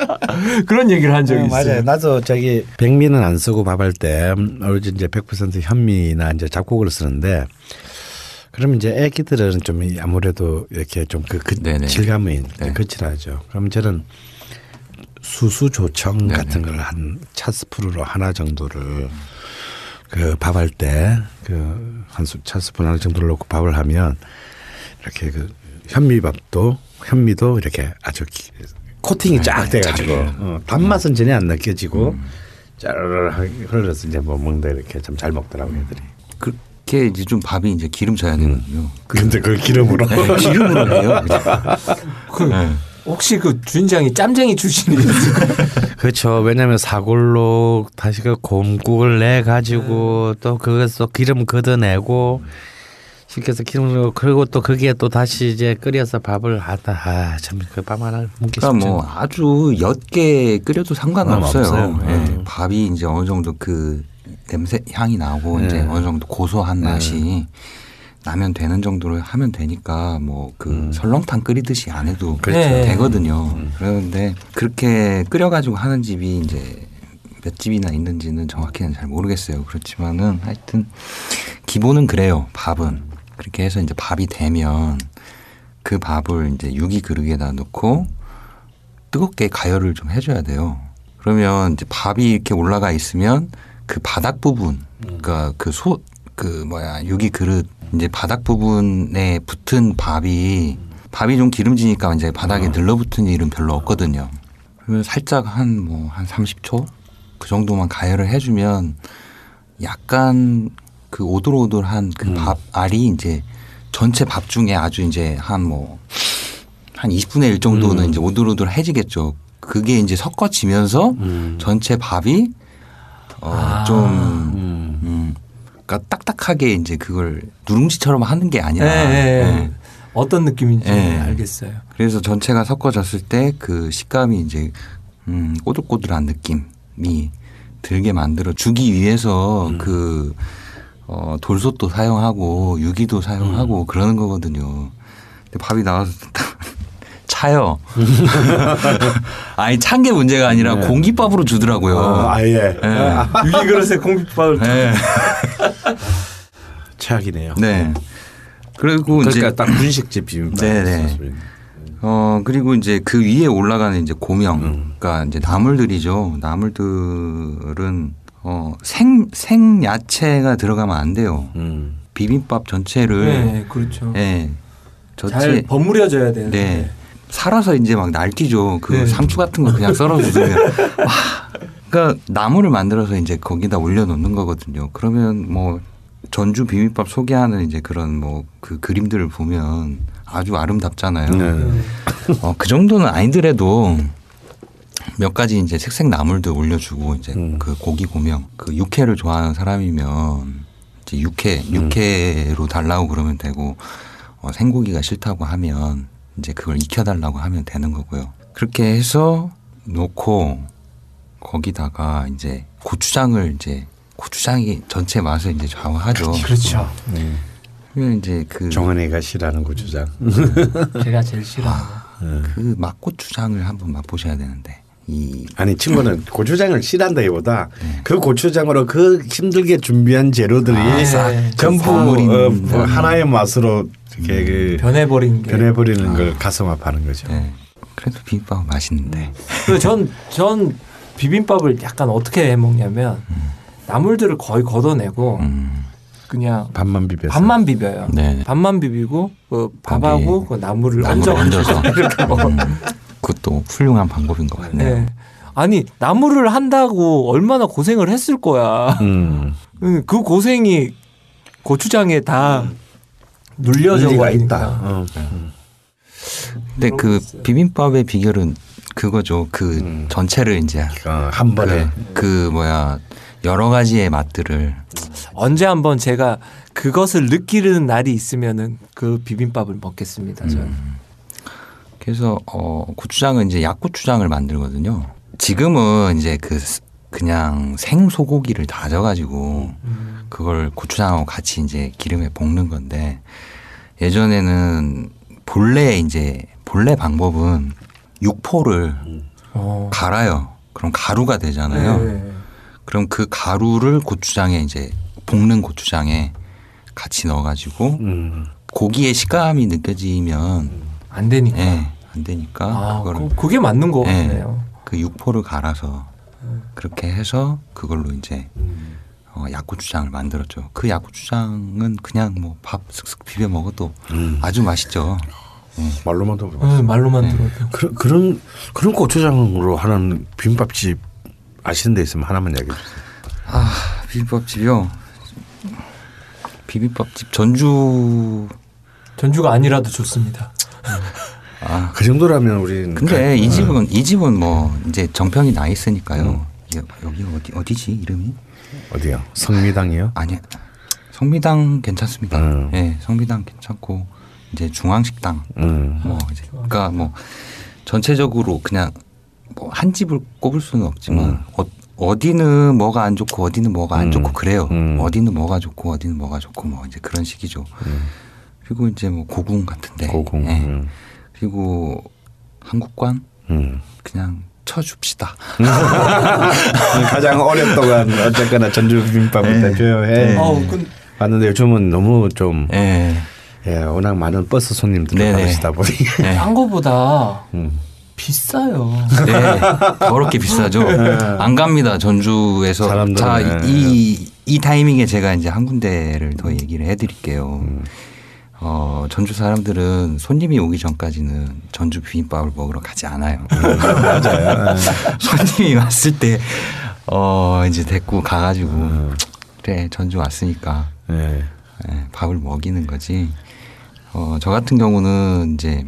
그런 얘기를 한 적이 어, 있어요. 맞아요. 나도 저기 백미는 안 쓰고 밥할 때 오로지 이제 100% 현미나 이제 잡곡을 쓰는데 그럼 이제 애기들은 좀 아무래도 이렇게 좀그 네네. 질감이 네. 거칠하죠. 그럼 저는 수수 조청 네네. 같은 걸 한 차스프루로 하나 정도를 그 밥할 때 그한 차 스푼 하나 정도를 넣고 밥을 하면 이렇게 그 현미밥도 현미도 이렇게 아주 기- 코팅이 네, 쫙 네, 돼가지고 잘 어, 단맛은 전혀 안 느껴지고 짜르르 흘러서 이제 뭐 먹는데 이렇게 참 잘 먹더라고 애들이. 그렇게 이제 좀 밥이 이제 기름 져야 되거든요. 근데 그걸 기름으로 네, 기름으로 해요. 그냥. 그 네. 혹시 그 주인장이 짬쟁이 출신이었어요? 그렇죠. 왜냐하면 사골로 다시 그 곰국을 내 가지고 또 그것도 기름 걷어내고 시켜서 기름을 그리고 또 거기에 또 다시 이제 끓여서 밥을 하다 아 참그밥 하나 먹기 그러니까 쉽지 뭐 아주 옅게 끓여도 상관없어요. 없어요. 예, 음. 밥이 이제 어느 정도 그 냄새 향이 나고 네. 이제 어느 정도 고소한 네. 맛이 나면 되는 정도로 하면 되니까 뭐그 설렁탕 끓이듯이 안 해도 음. 그렇죠. 네. 되거든요. 그런데 그렇게 끓여가지고 하는 집이 이제 몇 집이나 있는지는 정확히는 잘 모르겠어요. 그렇지만은 하여튼 기본은 그래요. 밥은 그렇게 해서 이제 밥이 되면 그 밥을 이제 유기 그릇에다 넣고 뜨겁게 가열을 좀 해줘야 돼요. 그러면 이제 밥이 이렇게 올라가 있으면 그 바닥 부분, 그러니까 그 소, 그 뭐야 유기 그릇 이제 바닥 부분에 붙은 밥이 밥이 좀 기름지니까 이제 바닥에 늘러붙은 일은 별로 없거든요. 그러면 살짝 한 뭐한 30초 그 정도만 가열을 해주면 약간 그 오돌오돌한 그밥 알이 이제 전체 밥 중에 아주 이제 한 뭐한 20분의 1 정도는 이제 오돌오돌해지겠죠. 그게 이제 섞어지면서 음. 전체 밥이 어 아. 좀 음. 음, 그러니까 딱딱하게 이제 그걸 누룽지처럼 하는 게 아니라 네. 어떤 느낌인지 네. 알겠어요. 그래서 전체가 섞어졌을 때 그 식감이 이제 음, 꼬들꼬들한 느낌이 들게 만들어 주기 위해서 음. 그 어, 돌솥도 사용하고 유기도 음. 사용하고 그러는 거거든요. 근데 밥이 나와서 딱 차요. 아니 찬 게 문제가 아니라 네. 공깃밥으로 주더라고요. 아예 네. 유기 그릇에 공깃밥을 네. 최악이네요. 네. 그리고 그러니까 이제 딱 분식집 비빔밥. 네네. 어 그리고 이제 그 위에 올라가는 이제 고명, 음. 그러니까 이제 나물들이죠. 나물들은 어생 생야채가 들어가면 안 돼요. 음. 비빔밥 전체를 네, 그렇죠. 예 전체 잘 버무려져야 되는데. 네 살아서 이제 막 날뛰죠. 그 네. 상추 같은 거 그냥 썰어 주면 와. 그러니까 나물을 만들어서 이제 거기다 올려놓는 거거든요. 그러면 뭐 전주 비빔밥 소개하는 이제 그런 뭐 그 그림들을 보면 아주 아름답잖아요. 네. 어, 그 정도는 아니더라도 몇 가지 이제 색색 나물도 올려주고 이제 음. 그 고기 고명 그 육회를 좋아하는 사람이면 이제 육회 음. 육회로 달라고 그러면 되고 어, 생고기가 싫다고 하면 이제 그걸 익혀달라고 하면 되는 거고요. 그렇게 해서 놓고 거기다가 이제 고추장을 이제 고추장이 전체 맛을 이제 좌우하죠. 그렇죠. 그러면 이제 그 정은이가 싫어하는 고추장. 제가 제일 싫어하는. 그 맛고추장을 한번 맛보셔야 되는데 이 아니 친구는 고추장을 싫어한다기보다 그 고추장으로 그 힘들게 준비한 재료들이 아, 싹 네. 전부 버무린 어, 네. 뭐 하나의 맛으로 이렇게 그 변해버린 게. 변해버리는 걸 가슴 아파하는 거죠. 네. 그래도 비빔밥은 맛있는데 그 전, 전 비빔밥을 약간 어떻게 해 먹냐면 나물들을 거의 걷어내고 음, 그냥 밥만 비벼서. 밥만 비벼요. 네. 밥만 비비고 그 밥하고 그 나물을 얹어 얹어서 이렇게 먹어. 음, 그것도 훌륭한 방법인 것 같네요. 네. 아니 나물을 한다고 얼마나 고생을 했을 거야. 음. 그 고생이 고추장에 다 눌려져 일리가 버리니까. 있다. 어. 근데 그런 그거 있어요. 비빔밥의 비결은 그거죠. 그 음. 전체를 이제 어, 한 번에 그래, 그 뭐야 여러 가지의 맛들을 언제 한번 제가 그것을 느끼는 날이 있으면은 그 비빔밥을 먹겠습니다. 저는. 음. 그래서 어 고추장은 이제 약고추장을 만들거든요. 지금은 이제 그 스- 그냥 생 소고기를 다져가지고 음. 그걸 고추장하고 같이 이제 기름에 볶는 건데 예전에는 본래 이제 본래 방법은 육포를 어. 갈아요. 그럼 가루가 되잖아요. 네. 그럼 그 가루를 고추장에 이제 볶는 고추장에 같이 넣어가지고 음. 고기의 식감이 느껴지면 안 되니까. 예, 안 되니까 아, 그거를 그, 그게 맞는 거 예. 같네요. 그 육포를 갈아서 음. 그렇게 해서 그걸로 이제 어, 약고추장을 만들었죠. 그 약고추장은 그냥 뭐 밥 슥슥 비벼 먹어도 음. 아주 맛있죠. 말로만 들어봤어. 어, 말로만 네. 들어도. 그런 그런 그런 고추장으로 하는 비빔밥집 아시는 데 있으면 하나만 얘기해 주세요. 아 비빔밥집이요. 비빔밥집 전주 전주가 아니라도 좋습니다. 아 그 정도라면 우리는 근데 가- 이 어. 집은 이 집은 뭐 이제 정평이 나 있으니까요. 여- 여기 어디 어디지 이름이? 어디요? 성미당이요? 아니 성미당 괜찮습니다. 음. 예, 성미당 괜찮고 이제 중앙식당 음. 뭐 이제 그러니까 뭐 전체적으로 그냥 뭐 한 집을 꼽을 수는 없지만 음. 어, 어디는 뭐가 안 좋고 어디는 뭐가 안 음. 좋고 그래요. 음. 어디는 뭐가 좋고 어디는 뭐가 좋고 뭐 이제 그런 식이죠. 그리고 이제 뭐 고궁 같은데. 고궁. 예. 음. 그리고 한국관 음. 그냥 쳐줍시다. 가장 오랫동안 어쨌거나 전주 비빔밥을 네. 대표해 왔는데 요즘은 너무 좀 예. 예, 워낙 많은 버스 손님들을 네네. 받으시다 보니 예. 딴 거보다 음. 비싸요. 네, 더럽게 비싸죠. 안 갑니다. 전주에서. 사람들은, 자, 네. 이, 이 타이밍에 제가 이제 한 군데를 더 얘기를 해드릴게요. 음. 어, 전주 사람들은 손님이 오기 전까지는 전주 비빔밥을 먹으러 가지 않아요. 맞아요. 손님이 왔을 때, 어, 이제 데리고 가가지고, 음. 그래, 전주 왔으니까 예. 예, 밥을 먹이는 거지. 어, 저 같은 경우는 이제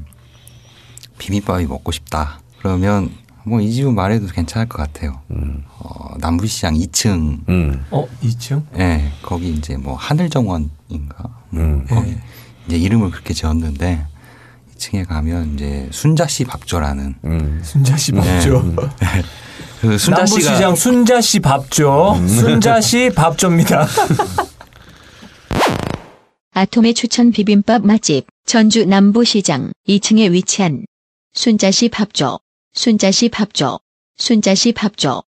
비빔밥이 먹고 싶다. 그러면 뭐 이 집은 말해도 괜찮을 것 같아요. 음. 어, 남부시장 2층, 음. 어, 2층? 예, 거기 이제 뭐 하늘정원인가? 음. 거기 예. 이제 이름을 그렇게 지었는데 2층에 가면 이제 순자씨 밥조라는 음. 순자씨 밥죠. 그 순자씨가 남부시장 순자씨 밥죠. 순자씨 밥조입니다. 아톰의 추천 비빔밥 맛집 전주 남부시장 2층에 위치한 순자시 밥조 순자시 밥조 순자시 밥조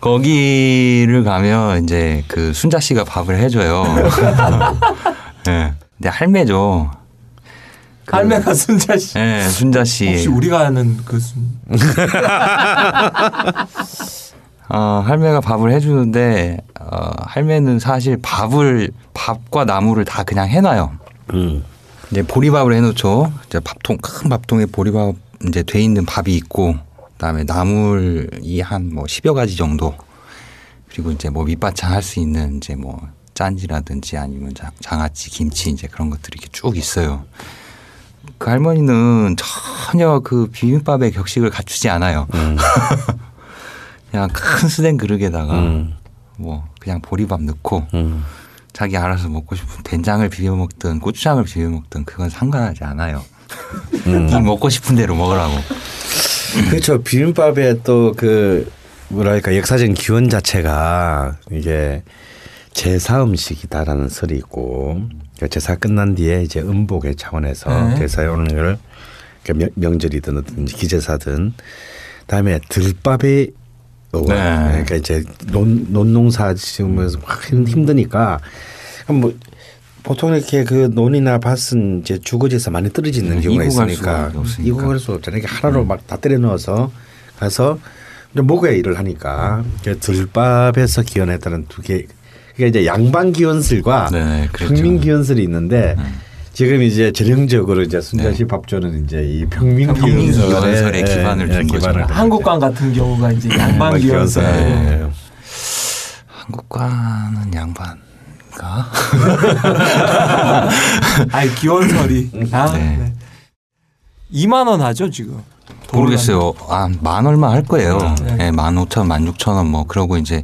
거기를 가면 이제 그 순자 씨가 밥을 해줘요. 예. 근 데 할매죠. 그- 할매가 순자씨. 예, 순자 씨. 혹시 우리가 아는 그 순. 어, 할매가 밥을 해주는데 어, 할매는 사실 밥을 밥과 나물을 다 그냥 해놔요. 음. 이제 보리밥을 해놓죠. 이제 밥통 큰 밥통에 보리밥 이제 돼 있는 밥이 있고 그다음에 나물이 한뭐 10여 가지 정도 그리고 이제 뭐 밑반찬 할 수 있는 이제 뭐 짠지라든지 아니면 장- 장아찌, 김치 이제 그런 것들이 이렇게 쭉 있어요. 그 할머니는 전혀 그 비빔밥의 격식을 갖추지 않아요. 음. 그냥 큰 수댕 그릇에다가 음. 뭐 그냥 보리밥 넣고 음. 자기 알아서 먹고 싶은 된장을 비벼 먹든 고추장을 비벼 먹든 그건 상관하지 않아요. 음. 네 먹고 싶은 대로 먹으라고. 그렇죠. 비빔밥의 또 그 뭐랄까 역사적인 기원 자체가 이게 제사 음식이다라는 설이 있고 그 제사 끝난 뒤에 이제 음복의 차원에서 네. 제사에 오는 걸 그러니까 명- 명절이든 어떤 기제사든 다음에 들밥이 오고 네. 그러니까 이제 논, 논농사 지으면서 확 힘- 힘드니까 뭐 보통 이렇게 그 논이나 밭은 이제 주거지에서 많이 떨어지는 네, 경우가 있으니까 갈수 없잖아요. 이렇게 하나로 막 다 때려 넣어서 가서 목에 일을 하니까 그 들밥에서 기원했다는 두 개. 그게 이제 양반 기원설과 네, 그렇죠. 평민 기원설이 있는데 지금 이제 전형적으로 이제 순자시 네. 밥조는 이제 이 평민 평민 기원설에 기원설에 예, 기반을 예, 둔 거죠. 한국관 같은 경우가 이제 거죠. 양반 기원설. 예. 한국과는 양반가? 아니 기원설이. 아, 네. 네. 2만 원 하죠 지금. 모르겠어요. 아, 만 얼마 할 거예요. 네. 예, 만 오천, 만 육천 원 뭐 그러고 이제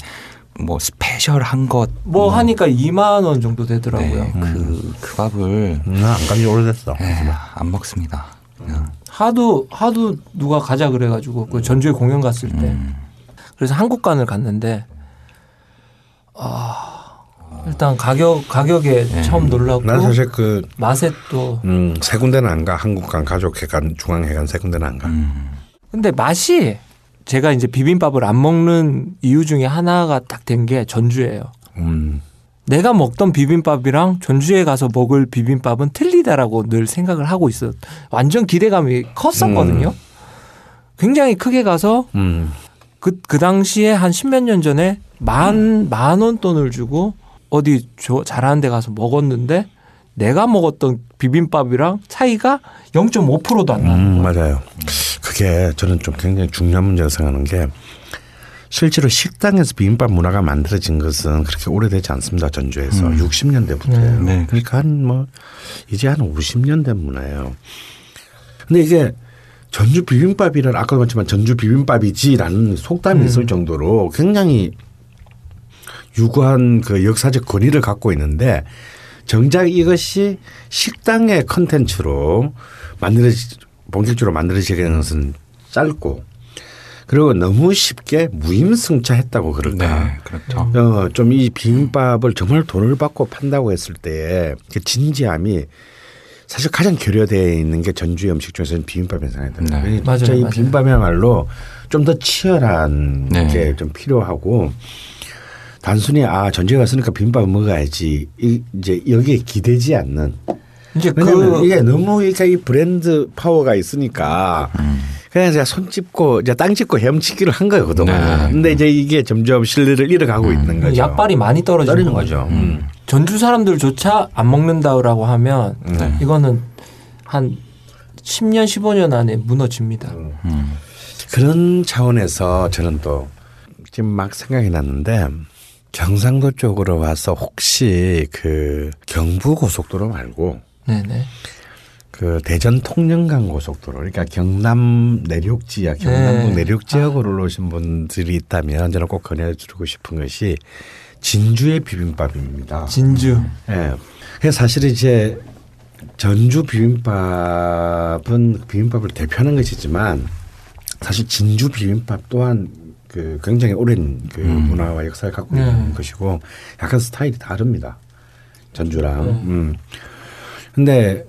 뭐 스페셜한 것. 뭐 하니까 2만 원 정도 되더라고요. 네, 그, 그 밥을 음, 안 간지 오래됐어. 예, 안 먹습니다. 그냥. 하도 하도 누가 가자 그래가지고 그 전주에 공연 갔을 때 음. 그래서 한국관을 갔는데 아 일단 가격 가격에 네. 처음 놀랐고 난 사실 그 맛에 또 음, 세 군데는 안 가. 한국관, 가족회관, 중앙회관 세 군데는 안 가. 음. 근데 맛이 제가 이제 비빔밥을 안 먹는 이유 중에 하나가 딱 된 게 전주예요. 음. 내가 먹던 비빔밥이랑 전주에 가서 먹을 비빔밥은 틀리다라고 늘 생각을 하고 있어. 완전 기대감이 컸었거든요. 굉장히 크게 가서 음. 그, 그 당시에 한 십몇 년 전에 만, 만 원 돈을 주고 어디 저, 잘하는 데 가서 먹었는데 내가 먹었던 비빔밥이랑 차이가 0.5%도 안 나는 음, 거예요. 맞아요. 그게 저는 좀 굉장히 중요한 문제라고 생각하는 게 실제로 식당에서 비빔밥 문화가 만들어진 것은 그렇게 오래되지 않습니다. 전주에서 60년대부터예요. 네. 그러니까 한 뭐 이제 한 50년 된 문화예요. 근데 이게 전주 비빔밥이란 아까도 말했지만 전주 비빔밥이지라는 속담이 있을 정도로 굉장히 유구한 그 역사적 권위를 갖고 있는데 정작 이것이 식당의 컨텐츠로 만들어지 본격적으로 만들어지게 되는 것은 짧고 그리고 너무 쉽게 무임승차했다고 그럴까. 네, 그렇죠. 어, 좀 이 비빔밥을 정말 돈을 받고 판다고 했을 때의 그 진지함이 사실 가장 결여되어 있는 게 전주의 음식 중에서는 비빔밥이 생각이 들어요. 네. 진짜 맞아요, 이 맞아요. 비빔밥이야말로 좀 더 치열한 네. 게좀 필요하고 단순히 아 전주에 갔으니까 비빔밥 먹어야지 이, 이제 여기에 기대지 않는 이제 그 이게 너무 이게 이 브랜드 파워가 있으니까 그냥 제가 손 찝고 이제 땅 찝고 헤엄치기를 한 거예요 그동안. 네. 근데 이제 이게 점점 신뢰를 잃어가고 있는 거죠. 약발이 많이 떨어지는 떨어지는 거죠. 음. 전주 사람들조차 안 먹는다라고 하면 네. 이거는 한 10년 15년 안에 무너집니다. 음. 그런 차원에서 저는 또 지금 막 생각이 났는데 경상도 쪽으로 와서 혹시 그 경부 고속도로 말고 네네. 그 대전 통영간 고속도로 그러니까 경남 내륙 지역 경남북 네. 내륙 지역으로 올라오신 분들이 있다면 저는 꼭 권해드리고 싶은 것이 진주의 비빔밥입니다. 진주. 예. 그래서 사실 이제 전주 비빔밥은 비빔밥을 대표하는 것이지만 사실 진주 비빔밥 또한 그 굉장히 오랜 그 문화와 역사를 갖고 있는 네. 것이고 약간 스타일이 다릅니다. 전주랑. 네. 음. 근데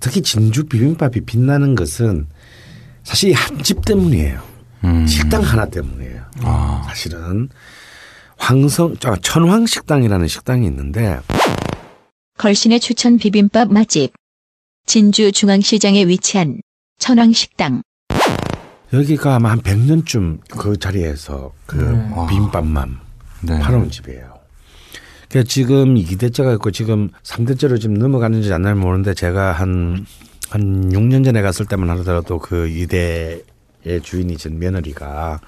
특히 진주 비빔밥이 빛나는 것은 사실 이한집 때문이에요. 음. 식당 하나 때문이에요. 아. 사실은 황성 아, 천황 식당이라는 식당이 있는데 걸신의 추천 비빔밥 맛집. 진주 중앙시장에 위치한 천왕식당. 여기가 아마 한 100년쯤 그 자리에서 그 네. 비빔밥만 네. 팔아온 집이에요. 그러니까 지금 2대째가 있고 지금 3대째로 지금 넘어가는지 안 나는 모르는데 제가 한, 한 6년 전에 갔을 때만 하더라도 그 2대의 주인이 전 며느리가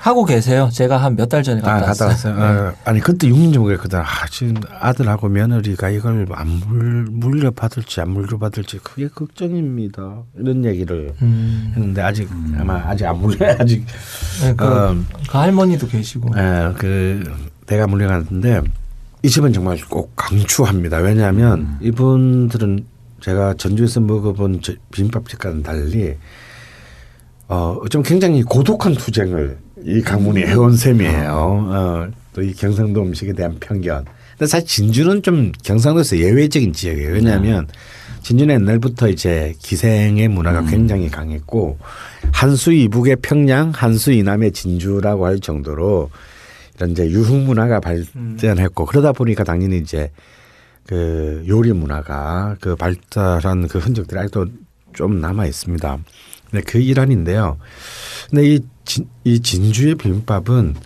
하고 계세요. 제가 한 몇 달 전에 아, 갔다 갔다 왔어요. 왔어요. 아, 아니 그때 6년 전에 그랬거든. 아, 지금 아들하고 며느리가 이걸 안 물, 물려받을지 안 물려받을지 그게 걱정입니다. 이런 얘기를 음. 했는데 아직 아마 아직 안 물려 아직 네, 그, 어, 그 할머니도 계시고. 예, 그 내가 물려갔는데 이 집은 정말 꼭 강추합니다. 왜냐하면 이분들은 제가 전주에서 먹어본 저- 비빔밥집과는 달리 어, 좀 굉장히 고독한 투쟁을 이 강문이 해온 셈이에요. 어, 또 이 경상도 음식에 대한 편견. 근데 사실 진주는 좀 경상도에서 예외적인 지역이에요. 왜냐하면 진주는 옛날부터 이제 기생의 문화가 굉장히 강했고 한수 이북의 평양, 한수 이남의 진주라고 할 정도로 이런 이제 유흥 문화가 발전했고 그러다 보니까 당연히 이제 그 요리 문화가 그 발달한 그 흔적들이 아직도 좀 남아 있습니다. 근데 그 일환인데요. 근데 이, 진, 이 진주의 비빔밥은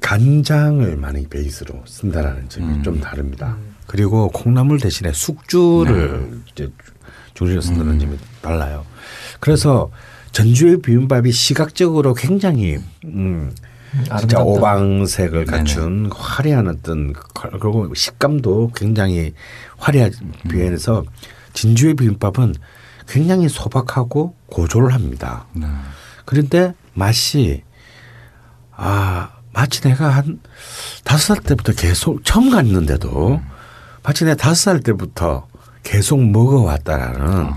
간장을 많이 베이스로 쓴다라는 점이 좀 다릅니다. 그리고 콩나물 대신에 숙주를 이제 중시로 쓴다는 점이 달라요. 그래서 전주의 비빔밥이 시각적으로 굉장히 음, 아름답다. 오방색을 갖춘 화려한 어떤 컬- 그리고 식감도 굉장히 화려한 비해서 진주의 비빔밥은 굉장히 소박하고 고졸합니다. 네. 그런데 맛이 아 마치 내가 한 다섯 살 때부터 계속 처음 갔는데도 마치 내가 다섯 살 때부터 계속 먹어왔다라는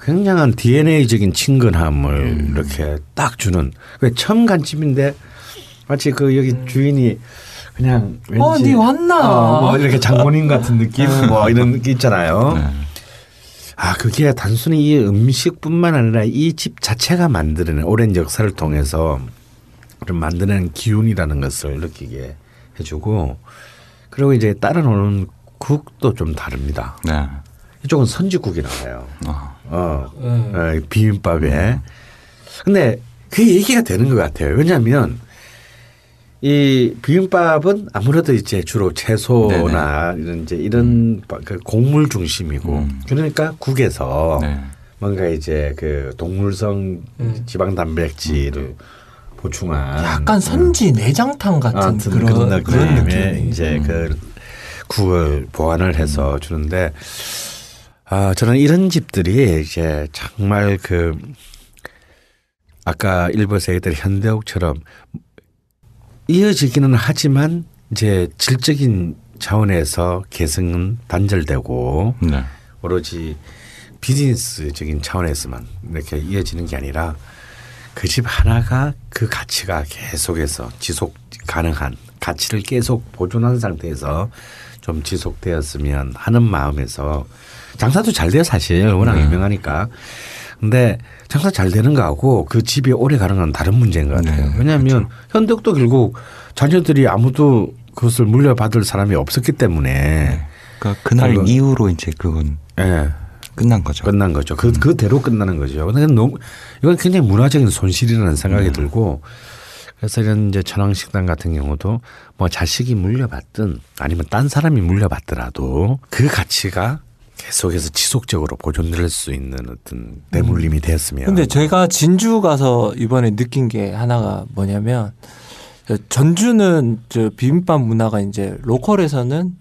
굉장한 DNA적인 친근함을 이렇게 딱 주는 왜 처음 간 집인데 마치 그 여기 주인이 그냥 왠지 어, 니 왔나? 어, 뭐 이렇게 장모님 같은 느낌 뭐 이런 느낌 있잖아요. 네. 아, 그게 단순히 이 음식뿐만 아니라 이 집 자체가 만드는 오랜 역사를 통해서 좀 만드는 기운이라는 것을 느끼게 해주고 그리고 이제 따라 오는 국도 좀 다릅니다. 네. 이쪽은 선지국이 나와요. 아. 어, 음. 어, 비빔밥에. 근데 그게 얘기가 되는 것 같아요. 왜냐하면 이 비빔밥은 아무래도 이제 주로 채소나 이런 이제 이런 바- 그 곡물 중심이고 음. 그러니까 국에서 네. 뭔가 이제 그 동물성 음. 지방 단백질을 보충한 약간 선지 내장탕 같은 아무튼 그런 그런, 그런 느낌의 느낌이. 이제 그 국을 보완을 해서 주는데 아 저는 이런 집들이 이제 정말 그 아까 일부 세계들 현대옥처럼 이어지기는 하지만 이제 질적인 차원에서 계승은 단절되고 네. 오로지 비즈니스적인 차원에서만 이렇게 이어지는 게 아니라 그 집 하나가 그 가치가 계속해서 지속 가능한 가치를 계속 보존한 상태에서 좀 지속되었으면 하는 마음에서 장사도 잘 돼요 사실 워낙 네. 유명하니까 근데 장사 잘 되는 거하고 그 집이 오래 가는 건 다른 문제인 것 같아요 네, 왜냐하면 현덕도 결국 자녀들이 아무도 그것을 물려받을 사람이 없었기 때문에 그러니까 그날 그건- 이후로 이제 그건 예. 끝난 거죠. 끝난 거죠. 그 그대로 끝나는 거죠. 근데 너무 이건 굉장히 문화적인 손실이라는 생각이 들고 그래서 이런 이제 천황식당 같은 경우도 뭐 자식이 물려받든 아니면 딴 사람이 물려받더라도 그 가치가 계속해서 지속적으로 보존될 수 있는 어떤 대물림이 되었으면. 근데 제가 진주 가서 이번에 느낀 게 하나가 뭐냐면 전주는 저 비빔밥 문화가 이제 로컬에서는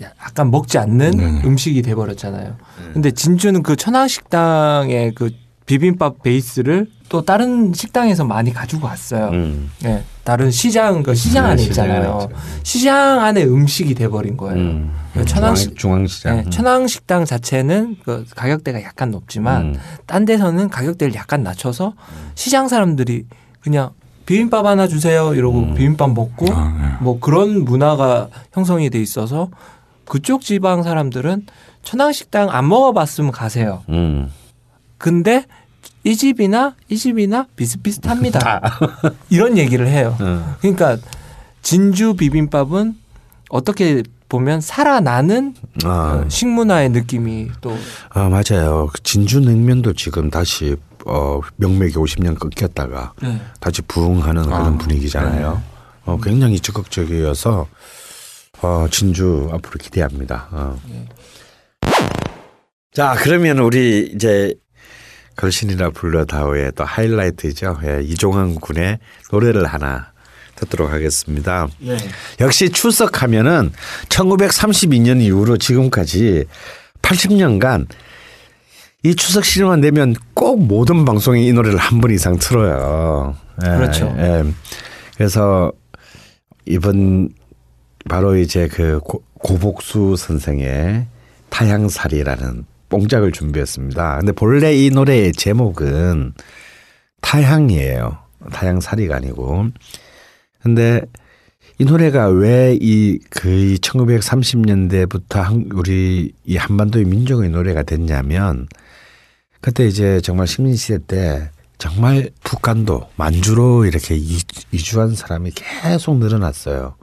약간 먹지 않는 네네. 음식이 돼 버렸잖아요. 근데 진주는 그 천황식당의 그 비빔밥 베이스를 또 다른 식당에서 많이 가지고 왔어요. 음. 예, 다른 시장 그 시장 네, 안에 있잖아요. 시장 안에 음식이 돼버린 거예요. 음. 천황식 중앙, 중앙시장. 네, 천황식당 자체는 그 가격대가 약간 높지만 음. 딴 데서는 가격대를 약간 낮춰서 시장 사람들이 그냥 비빔밥 하나 주세요 이러고 음. 비빔밥 먹고 아, 뭐 그런 문화가 형성이 돼 있어서 그쪽 지방 사람들은 천황식당 안 먹어봤으면 가세요. 음. 근데 이 집이나 이 집이나 비슷비슷합니다. 이런 얘기를 해요. 어. 그러니까 진주 비빔밥은 어떻게 보면 살아나는 아. 식문화의 느낌이 또 아 맞아요. 그 진주 냉면도 지금 다시 어 명맥이 50년 끊겼다가 네. 다시 부흥하는 그런 아, 분위기잖아요. 어 굉장히 적극적이어서 어 진주 앞으로 기대합니다. 어. 자 그러면 우리 이제 걸신이라 불러다오의 또 하이라이트죠. 예, 이종환 군의 노래를 하나 듣도록 하겠습니다. 네. 역시 출석하면은 1932년 이후로 지금까지 80년간 이 추석 시즌만 되면 꼭 모든 방송에 이 노래를 한 번 이상 틀어요. 예, 그렇죠. 예. 그래서 이번 바로 이제 그 고, 고복수 선생의 타향살이라는 뽕짝을 준비했습니다. 근데 본래 이 노래의 제목은 타향이에요. 타향살이가 아니고. 근데 이 노래가 왜 이 거의 1930년대부터 우리 이 한반도의 민족의 노래가 됐냐면 그때 이제 정말 식민시대 때 정말 북한도 만주로 이렇게 이- 이주한 사람이 계속 늘어났어요.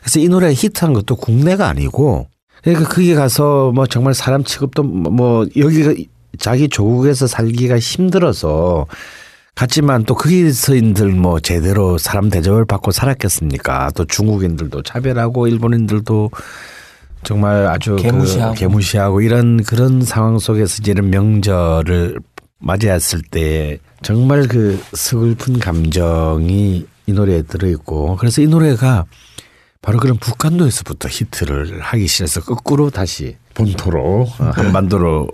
그래서 이 노래가 히트한 것도 국내가 아니고 그러니까 거기 가서 뭐 정말 사람 취급도 뭐 여기가 자기 조국에서 살기가 힘들어서 갔지만 또 거기서인들 뭐 제대로 사람 대접을 받고 살았겠습니까? 또 중국인들도 차별하고 일본인들도 정말 아주 그 개무시하고. 개무시하고 이런 그런 상황 속에서 이제 이런 명절을 맞이했을 때 정말 그 서글픈 감정이 이 노래에 들어있고 그래서 이 노래가 바로 그런 북한도에서부터 히트를 하기 시작해서 거꾸로 다시 본토로 어, 한반도로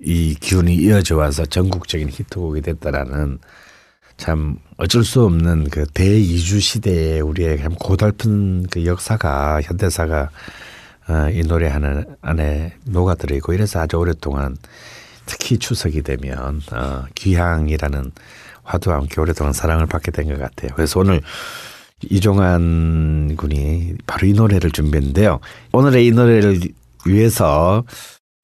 이 기운이 이어져 와서 전국적인 히트곡이 됐다라는 참 어쩔 수 없는 그 대이주 시대에 우리의 참 고달픈 그 역사가 현대사가 어, 이 노래 하나 안에 녹아들어 있고 이래서 아주 오랫동안 특히 추석이 되면 어, 귀향이라는 화두와 함께 오랫동안 사랑을 받게 된 것 같아요. 그래서 오늘 이종환 군이 바로 이 노래를 준비했는데요. 오늘의 이 노래를 위해서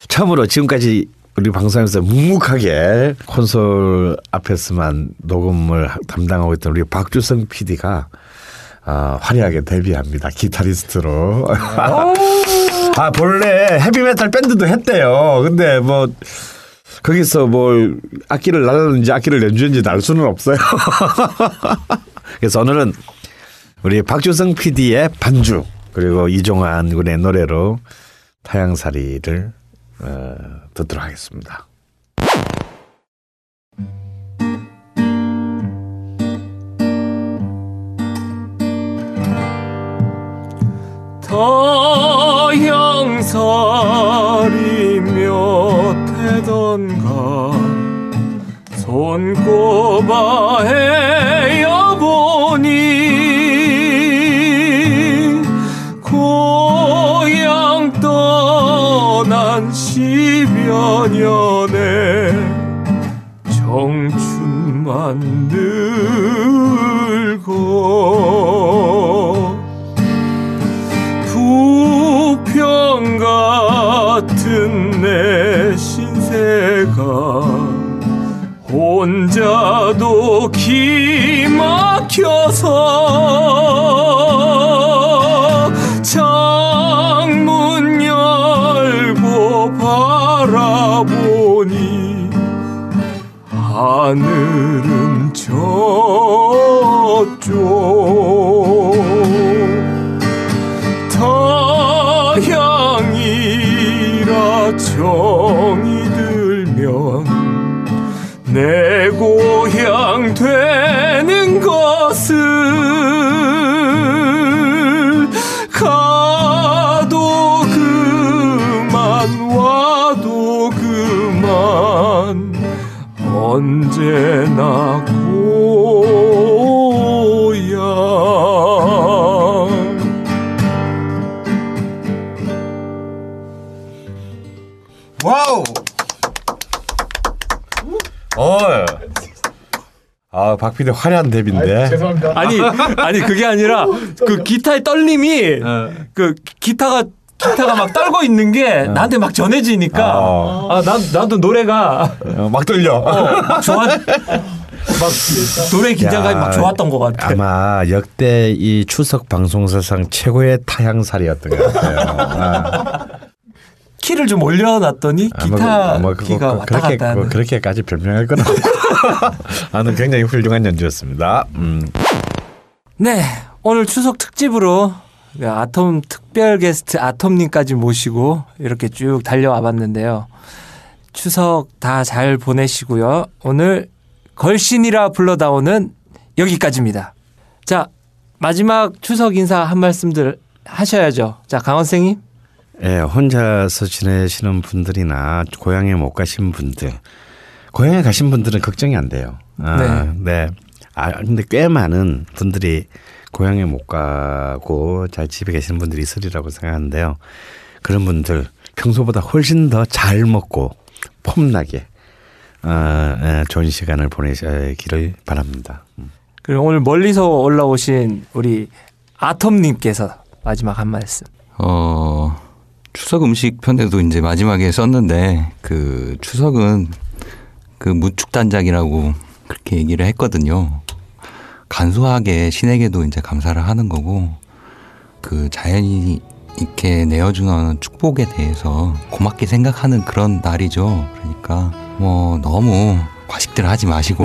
처음으로 지금까지 우리 방송에서 묵묵하게 콘솔 앞에서만 녹음을 담당하고 있던 우리 박주성 PD가 어, 화려하게 데뷔합니다. 기타리스트로. 아, 본래 헤비메탈 밴드도 했대요. 근데 뭐, 거기서 뭐, 악기를 날랐는지 악기를 연주했는지 알 수는 없어요. 그래서 오늘은 우리 박주성 PD의 반주, 그리고 이종환 군의 노래로 타양살이를 어, 듣도록 하겠습니다. 더형살이 몇 해던가 손꼽아 헤어보니 천년에 청춘만 늙고 부평 같은 내 신세가 혼자도 기막혀서 박 PD 화려한 데뷔인데. 아니 아니 그게 아니라 그 기타의 떨림이 그 기타가 기타가 막 떨고 있는 게 나한테 막 전해지니까 어. 아, 난 나도 노래가 어, 막 돌려. 어, 막 좋아 막 노래 긴장감이 야, 막 좋았던 것 같아. 아마 역대 이 추석 방송사상 최고의 타향살이었던 것 같아요. 아, 키를 좀 올려놨더니 아마 기타 그- 아마 그거 키가 왔다 그렇게 갔다 하는. 그- 그렇게까지 별명할 건 없고. 아는 굉장히 훌륭한 연주였습니다. 음. 네 오늘 추석 특집으로 그 아톰 특별 게스트 아톰님까지 모시고 이렇게 쭉 달려와 봤는데요. 추석 다 잘 보내시고요. 오늘 걸신이라 불러다오는 여기까지입니다. 자 마지막 추석 인사 한 말씀들 하셔야죠. 자 강원 선생님. 예, 혼자서 지내시는 분들이나 고향에 못 가신 분들, 고향에 가신 분들은 걱정이 안 돼요. 아, 네. 아, 근데 꽤 많은 분들이 고향에 못 가고 잘 집에 계시는 분들이 있으리라고 생각하는데요. 그런 분들 평소보다 훨씬 더 잘 먹고 폼나게 어, 예, 좋은 시간을 보내시기를 바랍니다. 음. 그리고 오늘 멀리서 올라오신 우리 아톰님께서 마지막 한 말씀. 어, 추석 음식 편에도 이제 마지막에 썼는데 그 추석은 그 무축단작이라고 그렇게 얘기를 했거든요. 간소하게 신에게도 이제 감사를 하는 거고 그 자연이 이렇게 내어주는 축복에 대해서 고맙게 생각하는 그런 날이죠. 그러니까 뭐 너무 과식들 하지 마시고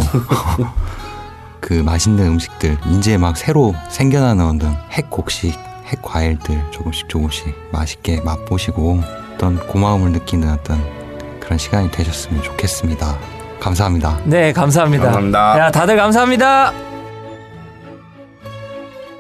그 맛있는 음식들 이제 막 새로 생겨나는 핵곡식 핵 과일들 조금씩 조금씩 맛있게 맛보시고 어떤 고마움을 느끼는 어떤 그런 시간이 되셨으면 좋겠습니다. 감사합니다. 네, 감사합니다. 감사합니다. 야, 다들 감사합니다.